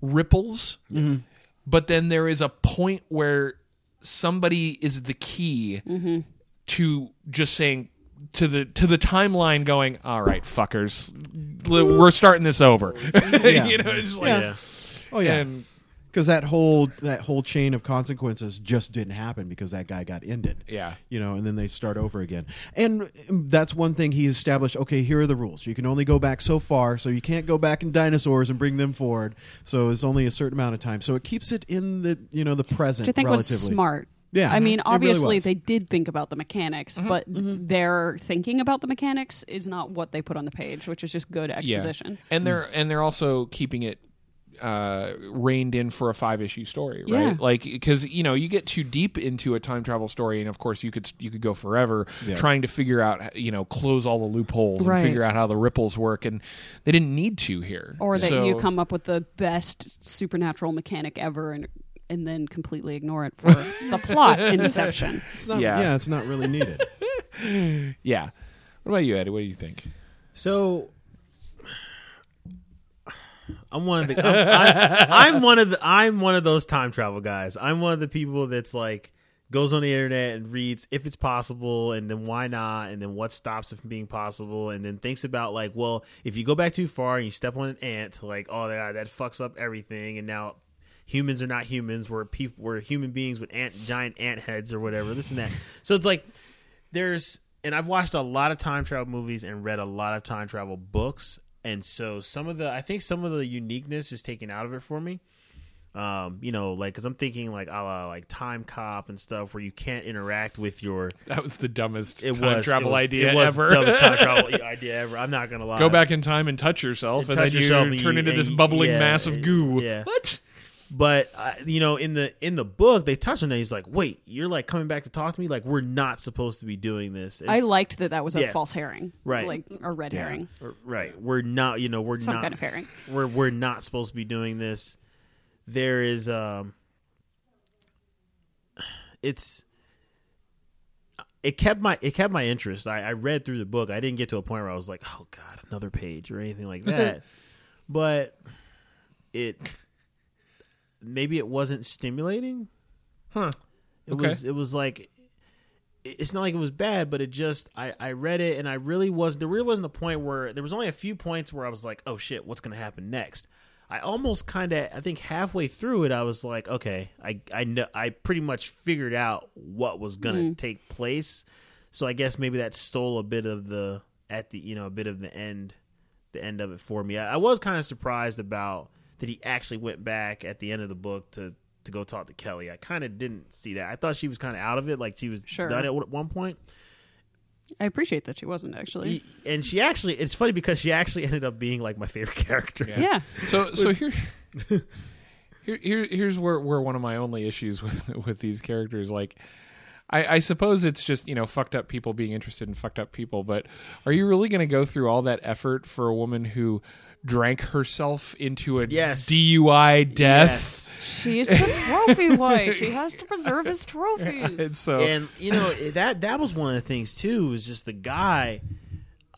ripples. Mm-hmm. But then there is a point where somebody is the key mm-hmm. to just saying to the to the timeline going all right fuckers we're starting this over [laughs] you know it's like, Yeah. Yeah. Oh yeah, and because that whole that whole chain of consequences just didn't happen because that guy got ended. Yeah. you know, and then they start over again. And that's one thing he established. Okay, here are the rules. You can only go back so far, so you can't go back in dinosaurs and bring them forward. So it's only a certain amount of time. So it keeps it in the you know the present. Which I think relatively. was smart. Yeah, I mean, it really obviously they did think about the mechanics, Mm-hmm. but their thinking about the mechanics is not what they put on the page, which is just good exposition. yeah exposition. and they're and they're also keeping it uh reined in for a five issue story right Yeah. like because you know you get too deep into a time travel story and of course you could you could go forever Yeah. trying to figure out you know close all the loopholes Right. and figure out how the ripples work and they didn't need to here Or that So- you come up with the best supernatural mechanic ever and and then completely ignore it for [laughs] the plot inception. It's not, Yeah. yeah. it's not really needed. [laughs] yeah what about you eddie what do you think So I'm one of the I'm, I'm, I'm one of the I'm one of those time travel guys. I'm one of the people that's like goes on the internet and reads if it's possible and then why not and then what stops it from being possible and then thinks about like well if you go back too far and you step on an ant like oh that that fucks up everything and now humans are not humans. We're people we're human beings with ant giant ant heads or whatever this and that. So it's like there's and I've watched a lot of time travel movies and read a lot of time travel books, and so some of the I think some of the uniqueness is taken out of it for me. Um, you know, like because I'm thinking like a la like Timecop and stuff where you can't interact with your. that was the dumbest It time was travel it was, idea it was ever the dumbest time travel [laughs] idea ever. I'm not gonna lie. go back in time and touch yourself And and, touch then you turn you- into this bubbling yeah, mass of goo yeah. what But uh, you know, in the in the book, they touch on that. He's like, "Wait, you're like coming back to talk to me? Like we're not supposed to be doing this." I liked that that was a Yeah. false herring, Right. Like a red herring, right. We're not. You know, we're some not kind of herring. we're we're not supposed to be doing this. There is um it's it kept my it kept my interest. I, I read through the book. I didn't get to a point where I was like, oh god, another page or anything like [laughs] that. but it maybe it wasn't stimulating. Huh. It Okay. was it was like it's not like it was bad, but it just I I read it and I really was there really wasn't a point where there was only a few points where I was like, oh shit, what's gonna happen next? I almost kind of I think halfway through it I was like, okay, I I know I pretty much figured out what was gonna mm. take place. So I guess maybe that stole a bit of the at the you know a bit of the end the end of it for me. I, I was kind of surprised about that he actually went back at the end of the book to to go talk to Kelly. I kind of didn't see that. I thought she was kind of out of it, like she was Sure. done at one point. I appreciate that she wasn't actually. He- and she actually, it's funny because she actually [laughs] ended up being like my favorite character. yeah. So so here, [laughs] here, here here's where where one of my only issues [laughs] with with these characters like. I, I suppose it's just you know fucked up people being interested in fucked up people, but are you really going to go through all that effort for a woman who drank herself into a Yes. DUI death? Yes. She's the trophy [laughs] wife. He has to preserve his trophies. And so And you know that that was one of the things too. Was just the guy.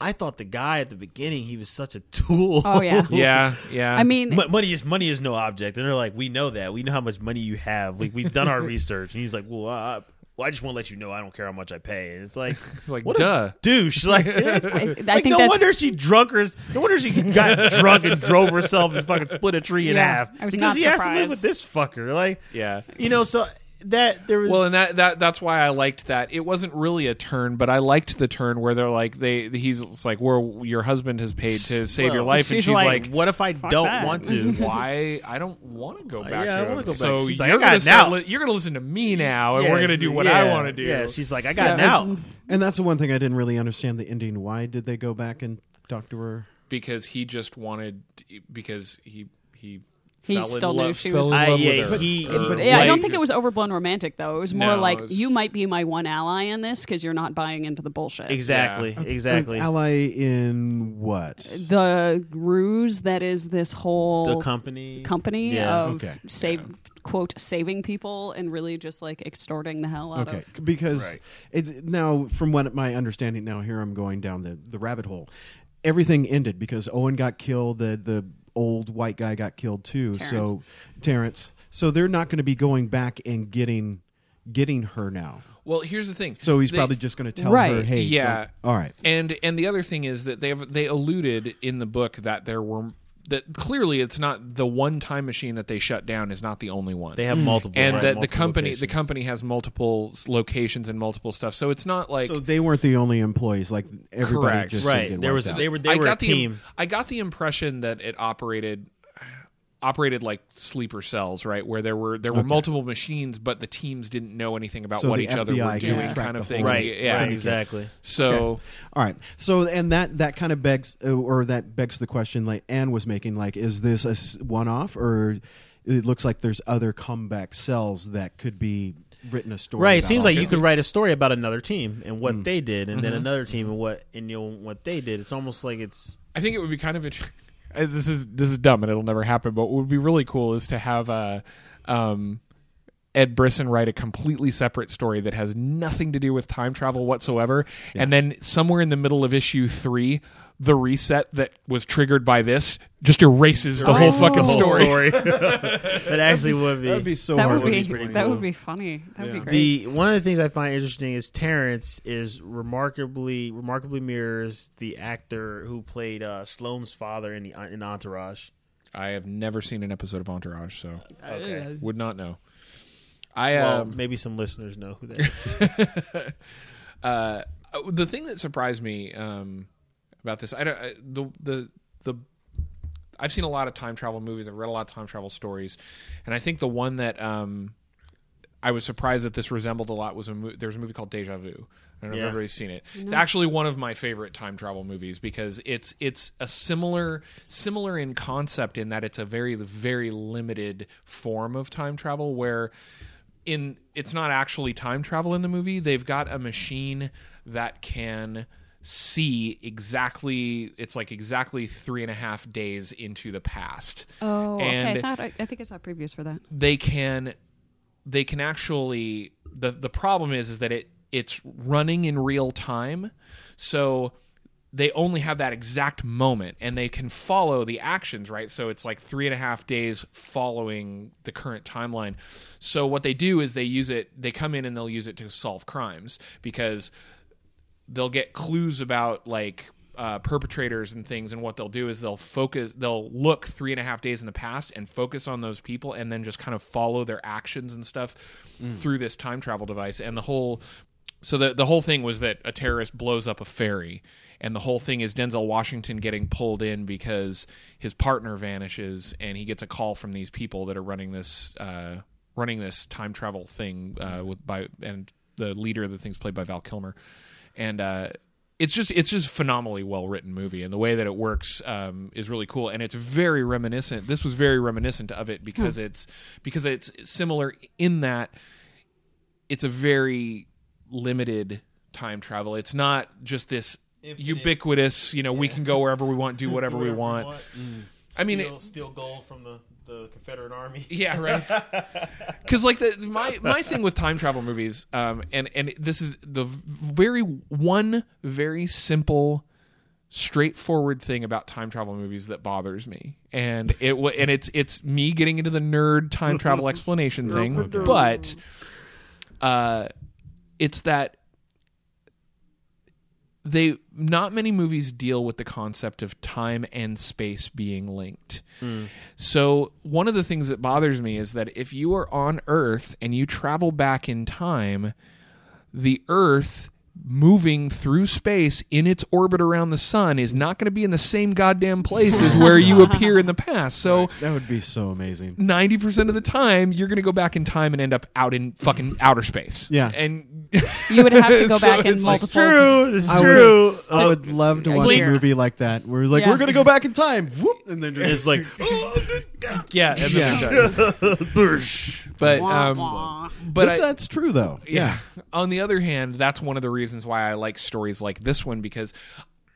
I thought the guy at the beginning he was such a tool. Oh yeah. [laughs] yeah, yeah. I mean, Mo- money is money is no object, and they're like, we know that. We know how much money you have. We, we've done our [laughs] research, and he's like, well, uh, well, I just want to let you know I don't care how much I pay. And it's like, [laughs] it's like what duh. a douche. Like, [laughs] [laughs] I like think no that's- wonder she drunk her. No wonder she got drunk and drove herself and fucking split a tree in Yeah, half I was because not he has to live with this fucker. Like, Yeah. you know, so that there was. Well, and that, that that's why I liked that. It wasn't really a turn, but I liked the turn where they're like they he's like, "Where your husband has paid to save your Well, life," and she's she's like, like, what if I don't that. want to? [laughs] why I don't want to go back. Yeah, I to wanna him. go back. So She's like, you're I got gonna it start now. li- you're gonna listen to me now, and Yeah, we're gonna do what I yeah, want to do. Yeah, she's like, I got Yeah. now. And that's the one thing I didn't really understand the ending. Why did they go back and talk to her? because he just wanted because he he He fell still in knew love, she fell was- in I- love yeah, with her. he- Or, yeah, I don't think it was overblown romantic though. It was more No, like it was- you might be my one ally in this because you're not buying into the bullshit. Exactly, exactly. An ally in what? The ruse that is this whole the company, company Yeah. of Okay. save quote saving people and really just like extorting the hell out of. Okay, of. because Right. it, now, from what my understanding, now here I'm going down the, the rabbit hole. Everything ended because Owen got killed. The the old white guy got killed too. Terrence. So Terrence. So they're not going to be going back and getting getting her now. well, here's the thing. So he's They- probably just going to tell Right. her, "Hey, Yeah. all right." And and the other thing is that they have they alluded in the book that there were that clearly it's not the one time machine that they shut down is not the only one. They have mm. multiple, and right, that the multiple company the company has multiple s- locations and multiple stuff. So it's not like so they weren't the only employees. Like everybody Correct. just Right. didn't get There was- out. they were- I were a got the team. I got the impression that it operated operated like sleeper cells, right? Where there were there were Okay. multiple machines, but the teams didn't know anything about So what the each other were doing, could kind of thing. right, Yeah. right, exactly. So Okay. All right. So and that that kind of begs uh, or that begs the question like Anne was making like is this a one-off or it looks like there's other comeback cells that could be written a story Right. It seems like you could write a story about another team and what Mm. they did, and then Mm-hmm. another team and what and you know what they did. It's almost like it's I think it would be kind of interesting. This is this is dumb and it'll never happen. But what would be really cool is to have uh, um, Ed Brisson write a completely separate story that has nothing to do with time travel whatsoever, and then somewhere in the middle of issue three, the reset that was triggered by this just erases the whole Oh. fucking the whole story. story. [laughs] that actually would be. That'd be so That hard. would be be that cool. would be funny. That would be great. The one of the things I find interesting is Terrence is remarkably remarkably mirrors the actor who played uh, Sloane's father in the in Entourage. I have never seen an episode of Entourage, so Okay. would not know. I Well, um, maybe some listeners know who that is. [laughs] uh, the thing that surprised me um, about this, I don't, I, the the the I've seen a lot of time travel movies. I've read a lot of time travel stories, and I think the one that um, I was surprised that this resembled a lot was a mo- there was a movie called Deja Vu. I don't know if Yeah. everybody's seen it. It's actually one of my favorite time travel movies because it's it's a similar similar in concept in that it's a very very limited form of time travel where in it's not actually time travel in the movie. They've got a machine that can see exactly it's like exactly three and a half days into the past oh, and okay. I thought I, I think I saw previews for that. they can they can actually the the problem is is that it it's running in real time so they only have that exact moment and they can follow the actions, right? So it's like three and a half days following the current timeline. So what they do is they use it, they come in and they'll use it to solve crimes because they'll get clues about like uh, perpetrators and things and what they'll do is they'll focus they'll look three and a half days in the past and focus on those people and then just kind of follow their actions and stuff through this time travel device. And the whole so the the whole thing was that a terrorist blows up a ferry and the whole thing is Denzel Washington getting pulled in because his partner vanishes and he gets a call from these people that are running this uh, running this time travel thing uh, with by and the leader of the thing's played by Val Kilmer and uh, it's just it's just a phenomenally well written movie and the way that it works um, is really cool. And it's very reminiscent this was very reminiscent of it because it's because it's similar in that it's a very limited time travel. It's not just this ubiquitous you know we can go wherever we want do [laughs] whatever we want. I mean, steal, it- steal gold from the, the Confederate Army. Yeah, [laughs] right. Because like the, my my thing with time travel movies, um, and and this is the very one very simple, straightforward thing about time travel movies that bothers me, and it and it's it's me getting into the nerd time travel explanation [laughs] thing, but uh, it's that they not many movies deal with the concept of time and space being linked. Hmm. So one of the things that bothers me is that if you are on Earth and you travel back in time, the Earth moving through space in its orbit around the sun is not going to be in the same goddamn place as where you [laughs] appear in the past. So That would be so amazing. ninety percent of the time, you're going to go back in time and end up out in fucking outer space. Yeah. and [laughs] You would have to go [laughs] So back in it's like, multiple. True, this is I true. would, I would love to watch hear. a movie like that where it's like Yeah. we're gonna go back in time, whoop, and then It's like, oh, yeah, and then Yeah. they're done. [laughs] but um, but This- I- that's true though. yeah. On the other hand, that's one of the reasons why I like stories like this one because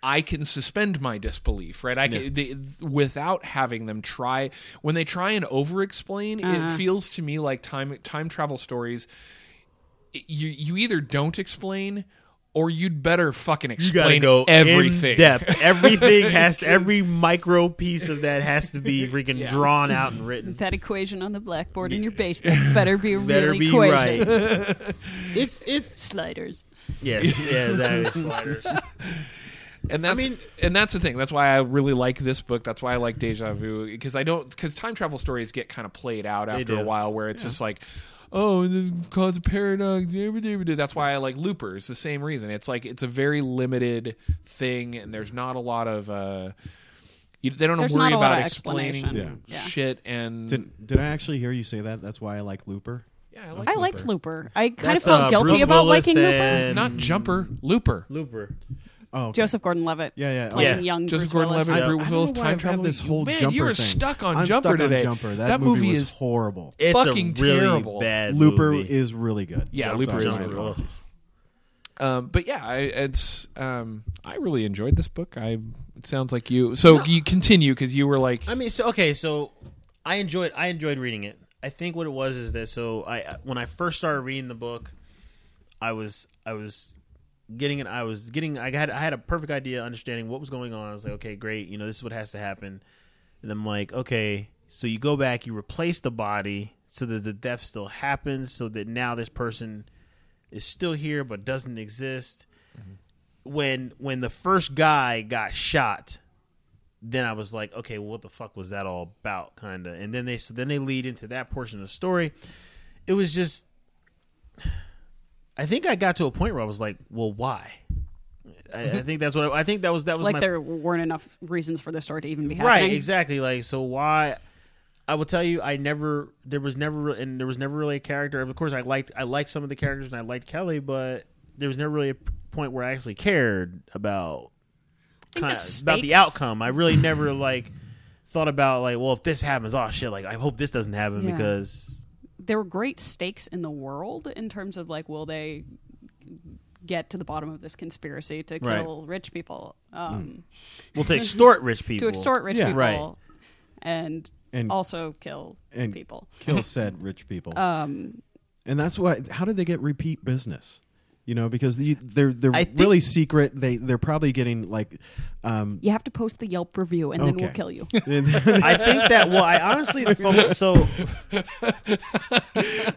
I can suspend my disbelief, right? I can the, without having them try when they try and over-explain. It Uh-huh. feels to me like time time travel stories. it- You you either don't explain. Or you'd better fucking you gotta explain go everything. in depth. [laughs] Everything has to, [laughs] every micro piece of that has to be [laughs] freaking Yeah. drawn out and written. That equation on the blackboard in your basement better be a Better real be equation. right. it's it's Sliders. yes, yeah, that is sliders. and that's mean- and that's the thing. That's why I really like this book. That's why I like Deja Vu because I don't because time travel stories get kind of played out after a while where it's just like. Oh, and this cause a paradox. That's why I like Looper. It's the same reason. It's like it's a very limited thing, and there's not a lot of. uh you, They don't There's worry not a lot about explaining. Yeah. Yeah. shit. And Did, did I actually hear you say that? That's why I like Looper. yeah, I, like I Looper. liked Looper. I kind That's, of felt uh, guilty Bruce about Willis liking Looper. Not Jumper, Looper. Looper. Oh, okay. Joseph Gordon-Levitt. Yeah, yeah. Playing Yeah. young Joseph Bruce Gordon-Levitt, Yeah. Bruce Willis, know time I've travel. this whole Man, jumper you are thing. stuck on I'm Jumper stuck today. On jumper. That, That movie, movie is horrible. It's Fucking a really terrible. bad Looper movie. is really good. Yeah, Sorry, Looper is really good. Um, but yeah, I, it's um, I really enjoyed this book. I it sounds like you. So you continue because you were like, I mean, so okay, so I enjoyed I enjoyed reading it. I think what it was is that so I when I first started reading the book, I was I was getting it. I was getting I had I had a perfect idea, understanding what was going on. I was like, okay, great, you know, this is what has to happen. And I'm like, okay, so you go back, you replace the body so that the death still happens, so that now this person is still here but doesn't exist. Mm-hmm. When when the first guy got shot, then I was like, okay, well, what the fuck was that all about, kind of? And then they so then they lead into that portion of the story. It was just, I think I got to a point where I was like, well, why? I, I mm-hmm. think that's what I, I think that was that was Like my there weren't enough reasons for the story to even be happening. right exactly like so why i will tell you i never there was never and there was never really a character of course i liked i liked some of the characters and i liked kelly but there was never really a point where i actually cared about kinda, the about the outcome i really never like thought about like well if this happens oh shit like i hope this doesn't happen Yeah. because There were great stakes in the world in terms of like, will they get to the bottom of this conspiracy to Right. kill rich people, um, well to extort rich [laughs] people to extort rich Yeah. people, Right. and, And- also kill and- people. Kill [laughs] said rich people. Um, and that's why. How did they get repeat business? You know, because the, they're they're think- really secret. They they're probably getting like, um, You have to post the Yelp review, and then we'll kill you. [laughs] I think that. Well, I honestly [laughs] from, so.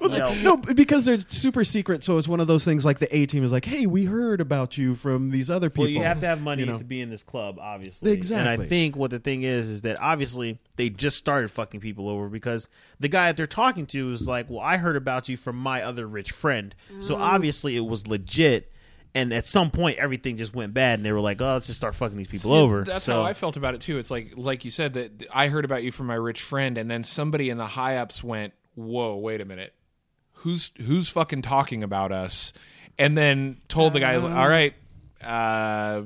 No. no, because they're super secret. So it's one of those things like the A team is like, hey, we heard about you from these other people. Well, you have to have money you know. to be in this club, obviously. Exactly. And I think what the thing is is that obviously they just started fucking people over because the guy that they're talking to is like, "Well, I heard about you from my other rich friend." So obviously it was legit. And at some point, everything just went bad, and they were like, "Oh, let's just start fucking these people See, over." That's so, how I felt about it too. It's like like you said that I heard about you from my rich friend, and then somebody in the high ups went, "Whoa, wait a minute, who's who's fucking talking about us?" And then told the guy, Uh. "All right, uh,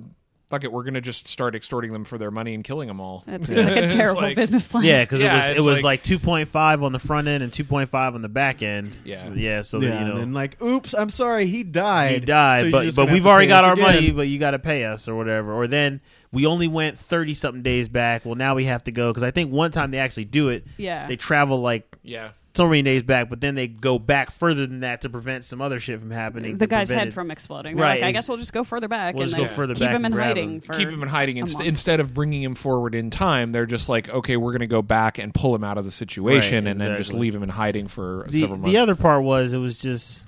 fuck it, we're gonna just start extorting them for their money and killing them all." That seems like a [laughs] It's terrible like- business plan. Yeah, because Yeah, it was it was like- like, two point five on the front end and two point five on the back end. Yeah. So, yeah. So yeah, you know, and then like, oops, I'm sorry, he died. he died, So you're but just but gonna have we've to already pay got us our again. money, but you got to pay us or whatever. Or then we only went thirty something days back. Well, now we have to go because I think one time they actually do it. Yeah. they travel like Yeah, so many days back, but then they go back further than that to prevent some other shit from happening. the guy's head it. from exploding. They're Right, Like, I guess we'll just go further back We'll and just go further keep back him in and grab hiding him. for keep him in hiding a inst- month. instead of bringing him forward in time. They're just like, okay, we're gonna go back and pull him out of the situation, Right, and then just leave him in hiding for the, several months. the other part was it was just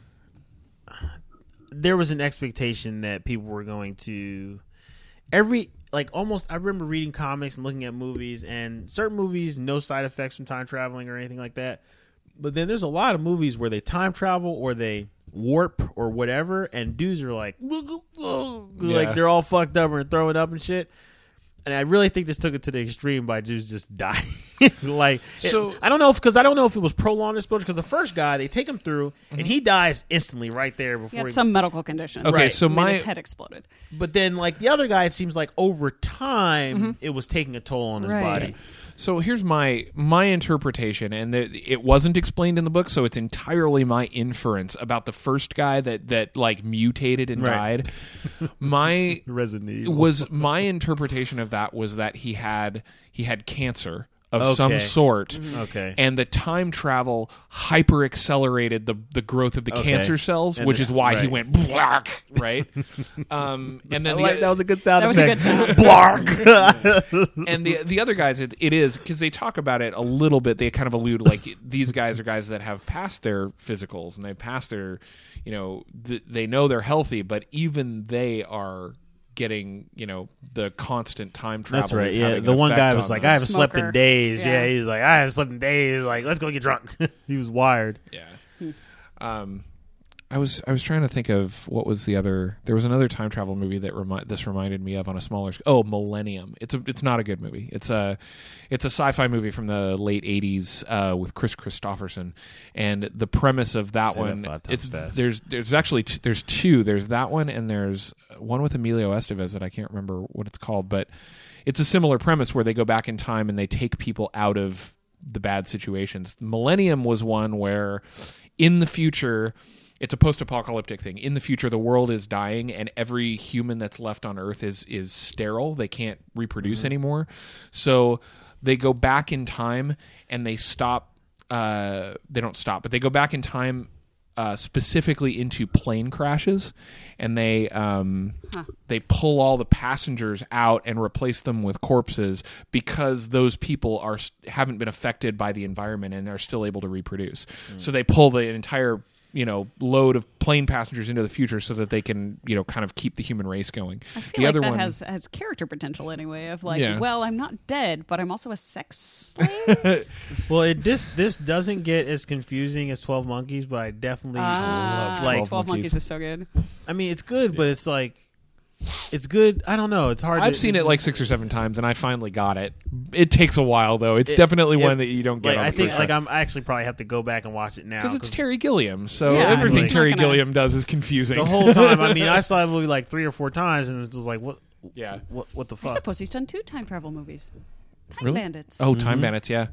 there was an expectation that people were going to every like almost I remember reading comics and looking at movies and certain movies no side effects from time traveling or anything like that. But then there's a lot of movies where they time travel or they warp or whatever and dudes are like like they're all fucked up and throwing up and shit. And I really think this took it to the extreme by dudes just [laughs] dying. like, So- it- I don't know if because I don't know if it was prolonged exposure. Because the first guy they take him through and mm-hmm. he dies instantly right there He before. had he, some medical condition. Okay, Right. so Made my his head exploded. but then like the other guy, it seems like over time mm-hmm. it was taking a toll on his Right. body. So here's my my interpretation, and the, it wasn't explained in the book, so it's entirely my inference about the first guy that that like mutated and Right. died. My [laughs] Resident Evil. was my interpretation of that was that he had he had cancer of some Okay. sort. Okay. And the time travel hyper accelerated the the growth of the Okay. cancer cells, And which this- is why he went black, right? [laughs] um, and then the, was a good sound That was a good sound. [laughs] Blark. And the the other guys, it, it is because they talk about it a little bit. They kind of allude like these guys are guys that have passed their physicals and they've passed their, you know, th- they know they're healthy, but even they are getting you know the constant time travel. That's right. Yeah, the one effect guy on was like, "I haven't slept in days." Yeah. Yeah. he's like, "I haven't slept in days." Like, let's go get drunk. [laughs] he was wired. Yeah. Um, I was I was trying to think of what was the other. There was another time travel movie that remi- this reminded me of on a smaller. Oh, Millennium. It's a it's not a good movie. It's a it's a sci-fi movie from the late '80s uh, with Kris Kristofferson, and the premise of that one. it's fast. there's there's actually t- there's two. There's that one and there's one with Emilio Estevez that I can't remember what it's called, but it's a similar premise where they go back in time and they take people out of the bad situations. Millennium was one where in the future it's a post-apocalyptic thing. In the future the world is dying and every human that's left on earth is is sterile. They can't reproduce anymore. So they go back in time and they stop uh they don't stop, but they go back in time uh, specifically into plane crashes, and they um, they pull all the passengers out and replace them with corpses because those people are haven't been affected by the environment and are still able to reproduce. So they pull the entire you know load of plane passengers into the future so that they can you know kind of keep the human race going. I feel the like other that one has has character potential anyway. Of like, Yeah. well, I'm not dead, but I'm also a sex slave. [laughs] Well, it this this doesn't get as confusing as Twelve Monkeys, but I definitely Ah, love like. 12 Twelve Monkeys. Monkeys is so good. I mean, it's good, but it's like it's good. I don't know. It's hard. I've to, seen it like six or seven times, and I finally got it. It takes a while though. It's It- definitely it- one that you don't get. Like on I the think first like. I'm I actually probably have to go back and watch it now because it's Terry Gilliam. So Yeah, everything like- Terry gonna- Gilliam does is confusing. the whole time. I mean, I [laughs] saw the movie like three or four times, and it was like, what, yeah. what, what the I fuck? suppose he's done two time travel movies. Time Really? Bandits. Oh, Time mm-hmm. Bandits. Yeah,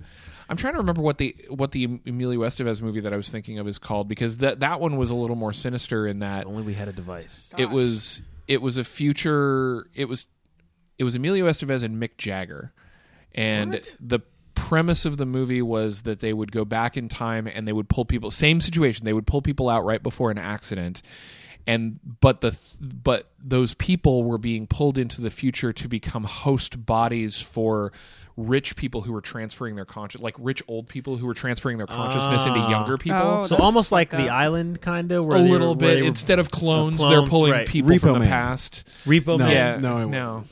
I'm trying to remember what the what the Emilio Estevez movie that I was thinking of is called because that that one was a little more sinister in that If only we had a device. it was it was a future. It was it was Emilio Estevez and Mick Jagger, and the premise of the movie was that they would go back in time and they would pull people same situation they would pull people out right before an accident and but the but those people were being pulled into the future to become host bodies for rich people who were transferring their conscious like rich old people who were transferring their consciousness into Ah. younger people Oh, So That's almost like fucked the up. island, kind of. a little bit instead of clones, they're pulling right. people Repo from the Man. past Repo No. Man. yeah no, it no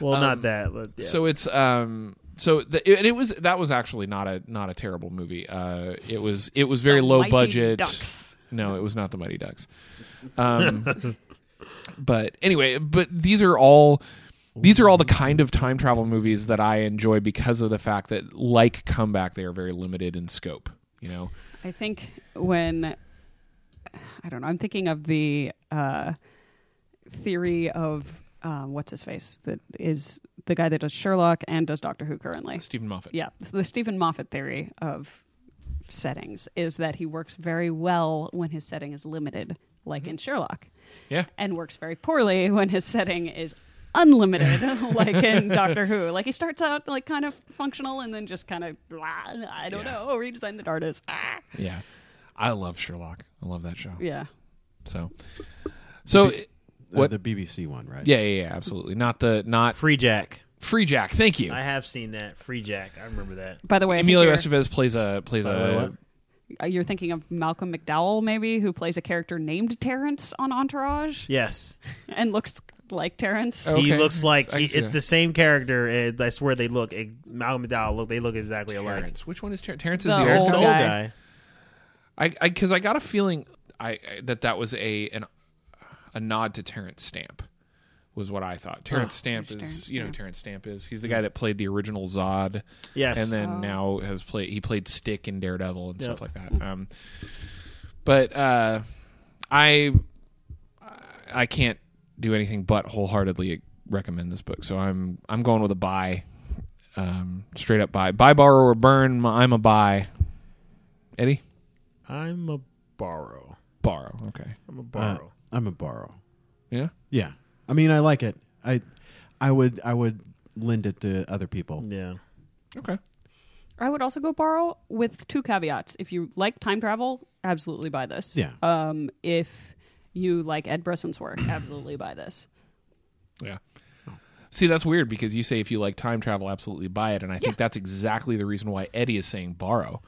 Well, Um, not that. But yeah. so it's um so the, it, it was that was actually not a not a terrible movie uh it was it was very The low Mighty budget Ducks. no it was not the mighty ducks um [laughs] but anyway but these are all these are all the kind of time travel movies that i enjoy because of the fact that like comeback they are very limited in scope you know? I think when I don't know, I'm thinking of the uh, theory of um, what's his face that is the guy that does Sherlock and does Doctor Who currently. steven moffat. Yeah, so the Steven Moffat theory of settings is that he works very well when his setting is limited, like in Sherlock, yeah. and works very poorly when his setting is unlimited, [laughs] like in [laughs] Doctor Who. Like he starts out like kind of functional and then just kind of I don't Yeah. know, redesign the TARDIS. Ah. yeah i love sherlock i love that show Yeah. so so Uh, what the BBC one, right? yeah yeah yeah absolutely not the not Freejack. free jack thank you I have seen that. Freejack. I remember that. By the way, I think Emilio Estevez plays a plays By way, a uh, you're thinking of Malcolm McDowell, maybe, who plays a character named Terrence on Entourage Yes. [laughs] and looks like Terrence. Oh. He looks like I he, see it's that. the same character. And I swear they look. Malcolm McDowell look. They look exactly alike. Terrence. Which one is Terrence? Terrence is The the, old old old guy. guy. I because I, got a feeling I, I that that was a an, a nod to Terence Stamp was what I thought. Terence Stamp is Terrence you know who Stamp? Terence Stamp is. He's the guy that played the original Zod Yes. and then Oh. now has played he played Stick in Daredevil and stuff Yep. like that. Um, but uh, I I can't do anything but wholeheartedly recommend this book. So I'm I'm going with a buy, um, straight up buy. Buy, borrow, or burn. I'm a buy. Eddie, I'm a borrow. borrow. Okay, I'm a Uh, borrow. I'm a borrow. yeah. Yeah, I mean, I like it. I, I would, I would lend it to other people. yeah. Okay. I would also go borrow with two caveats. If you like time travel, absolutely buy this. Yeah. Um, if you like Ed Brisson's work, [clears throat] absolutely buy this. Yeah. See, that's weird because you say if you like time travel, absolutely buy it, and I think that's exactly the reason why Eddie is saying borrow.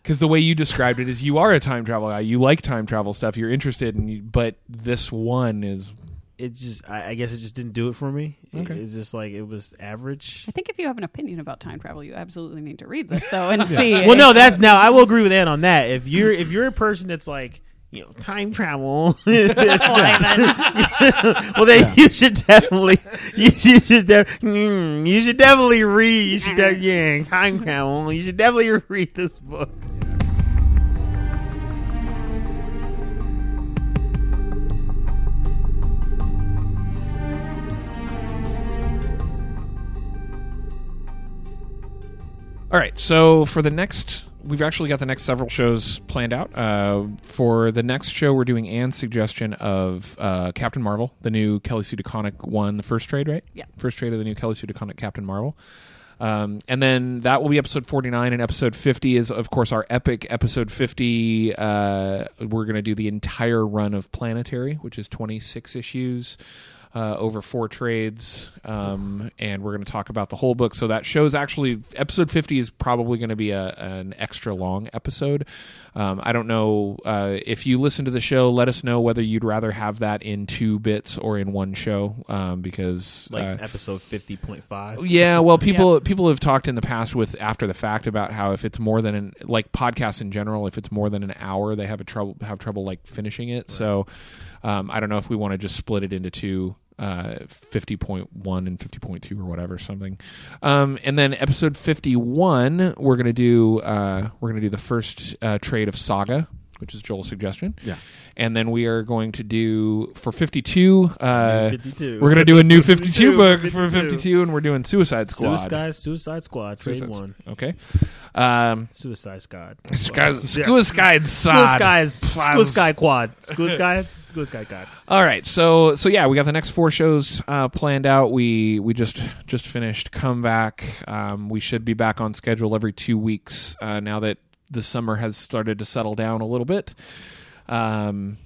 Because the way you described it is, you are a time travel guy. You like time travel stuff. You're interested in, you, but this one is It just. I, I guess it just didn't do it for me. It- Okay. it's just like it was average. I think if you have an opinion about time travel, you absolutely need to read this though and [laughs] see. Well, no, that now I will agree with Ed on that. If you're if you're a person that's like you know time travel, [laughs] [laughs] well then [laughs] you should definitely you should, you should de- mm, you should definitely read. You should de- yeah time travel. You should definitely read this book. All right, so for the next, we've actually got the next several shows planned out. Uh, for the next show, we're doing Anne's suggestion of uh, Captain Marvel, the new Kelly Sue DeConnick one, the first trade, right? Yeah. First trade of the new Kelly Sue DeConnick Captain Marvel. Um, and then that will be episode 49, and episode 50 is, of course, our epic episode 50. Uh, we're going to do the entire run of Planetary, which is 26 issues. Uh, over four trades, um, and we're going to talk about the whole book. So that show's actually episode fifty is probably going to be a, an extra long episode. Um, I don't know uh, if you listen to the show. Let us know whether you'd rather have that in two bits or in one show, um, because Like uh, episode fifty point five. yeah, well, people people have talked in the past with after the fact about how if it's more than an like podcasts in general, if it's more than an hour, they have a trouble have trouble like finishing it. So um, I don't know if we want to just split it into two. Uh, fifty point one and fifty point two or whatever something, um, and then episode fifty one we're gonna do uh, we're gonna do the first uh, trade of Saga, which is Joel's suggestion. Yeah. and then we are going to do for fifty two. Uh, 52. we're gonna do a new [laughs] fifty two 52, book for 52. and we're doing Suicide Squad. Suicide Suicide Squad trade Suicide- one. Okay. Um, Suicide Squad. [laughs] Sky. Suicide Squad. Skies. School Sky Quad. [laughs] School Sky. School Sky Quad. All right, so so yeah, we got the next four shows uh, planned out. We we just just finished comeback. Um, we should be back on schedule every two weeks uh, now that the summer has started to settle down a little bit. Um,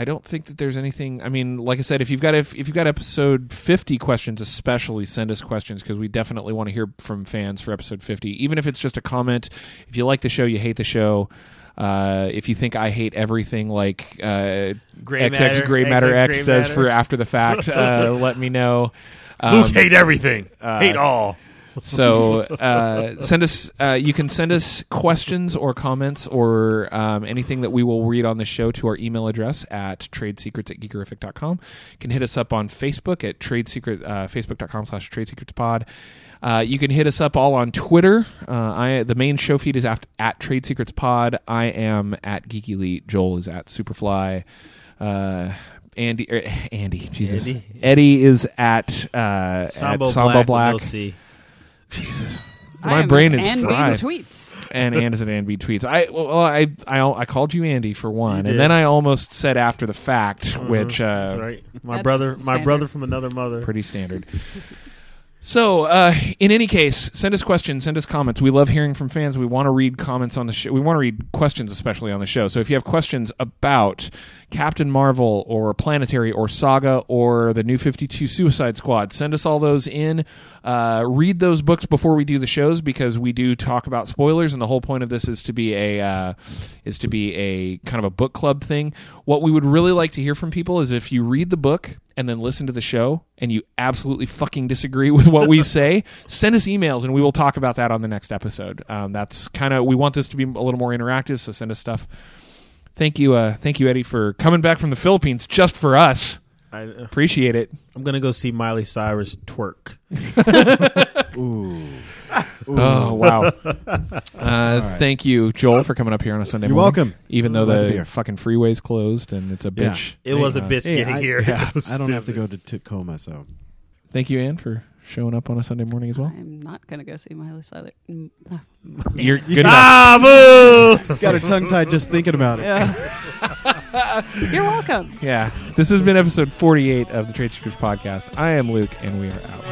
I don't think that there's anything. I mean, like I said, if you've got if, if you've got episode 50 questions, especially send us questions because we definitely want to hear from fans for episode 50. Even if it's just a comment, if you like the show, you hate the show. Uh, if you think I hate everything like uh, Gray XX matter, Gray Matter XX X gray does matter. for after the fact, uh, let me know. [laughs] Luke Um, hate everything. uh, hate all. So uh, send us. Uh, you can send us questions or comments or um, anything that we will read on the show to our email address at tradesecrets at geekerific.com. You can hit us up on Facebook at tradesecret uh, facebook.com slash tradesecretspod. Uh, you can hit us up all on Twitter. Uh, I the main show feed is at, at Trade Secrets Pod. I am at Geek Elite. Joel is at Superfly. Uh, Andy, er, Andy, Jesus, Andy? Eddie is at uh, Sambo at Sambo Black. Black. With no C. Jesus. My am brain is Ann Bean fried. tweets. and Anderson and B tweets. I well, I, I I called you Andy for one, did. and then I almost said after the fact, which uh, That's right. My That's brother, my standard. brother from another mother. pretty standard. So, uh, in any case, send us questions, send us comments. We love hearing from fans. We want to read comments on the show. We want to read questions, especially on the show. So, if you have questions about Captain Marvel or Planetary or Saga or the New 52 Suicide Squad, send us all those in. Uh, read those books before we do the shows because we do talk about spoilers, and the whole point of this is to be a uh, is to be a kind of a book club thing. What we would really like to hear from people is if you read the book and then listen to the show and you absolutely fucking disagree with what we [laughs] say, send us emails and we will talk about that on the next episode. Um, that's kind of we want this to be a little more interactive, so send us stuff. Thank you, uh, thank you, Eddie, for coming back from the Philippines just for us. I, uh, Appreciate it. I'm gonna go see Miley Cyrus twerk. [laughs] Oh wow! [laughs] Uh, Thank you, Joel, for coming up here on a Sunday. You're morning. welcome. Even though Glad to be the here. fucking freeway's closed and it's a Yeah. bitch. It was a Uh, bitch Hey, getting I- here. yeah. It was [laughs] I don't have to stupid. go to Tacoma, so Thank you, Anne, for showing up on a Sunday morning as well. I'm not going to go see Miley Cyrus. Mm, ah. You're good enough. Ah, boo! got her tongue tied just thinking about it. Yeah. [laughs] You're welcome. Yeah, this has been episode 48 of the Trade Secrets Podcast. I am Luke, and we are out.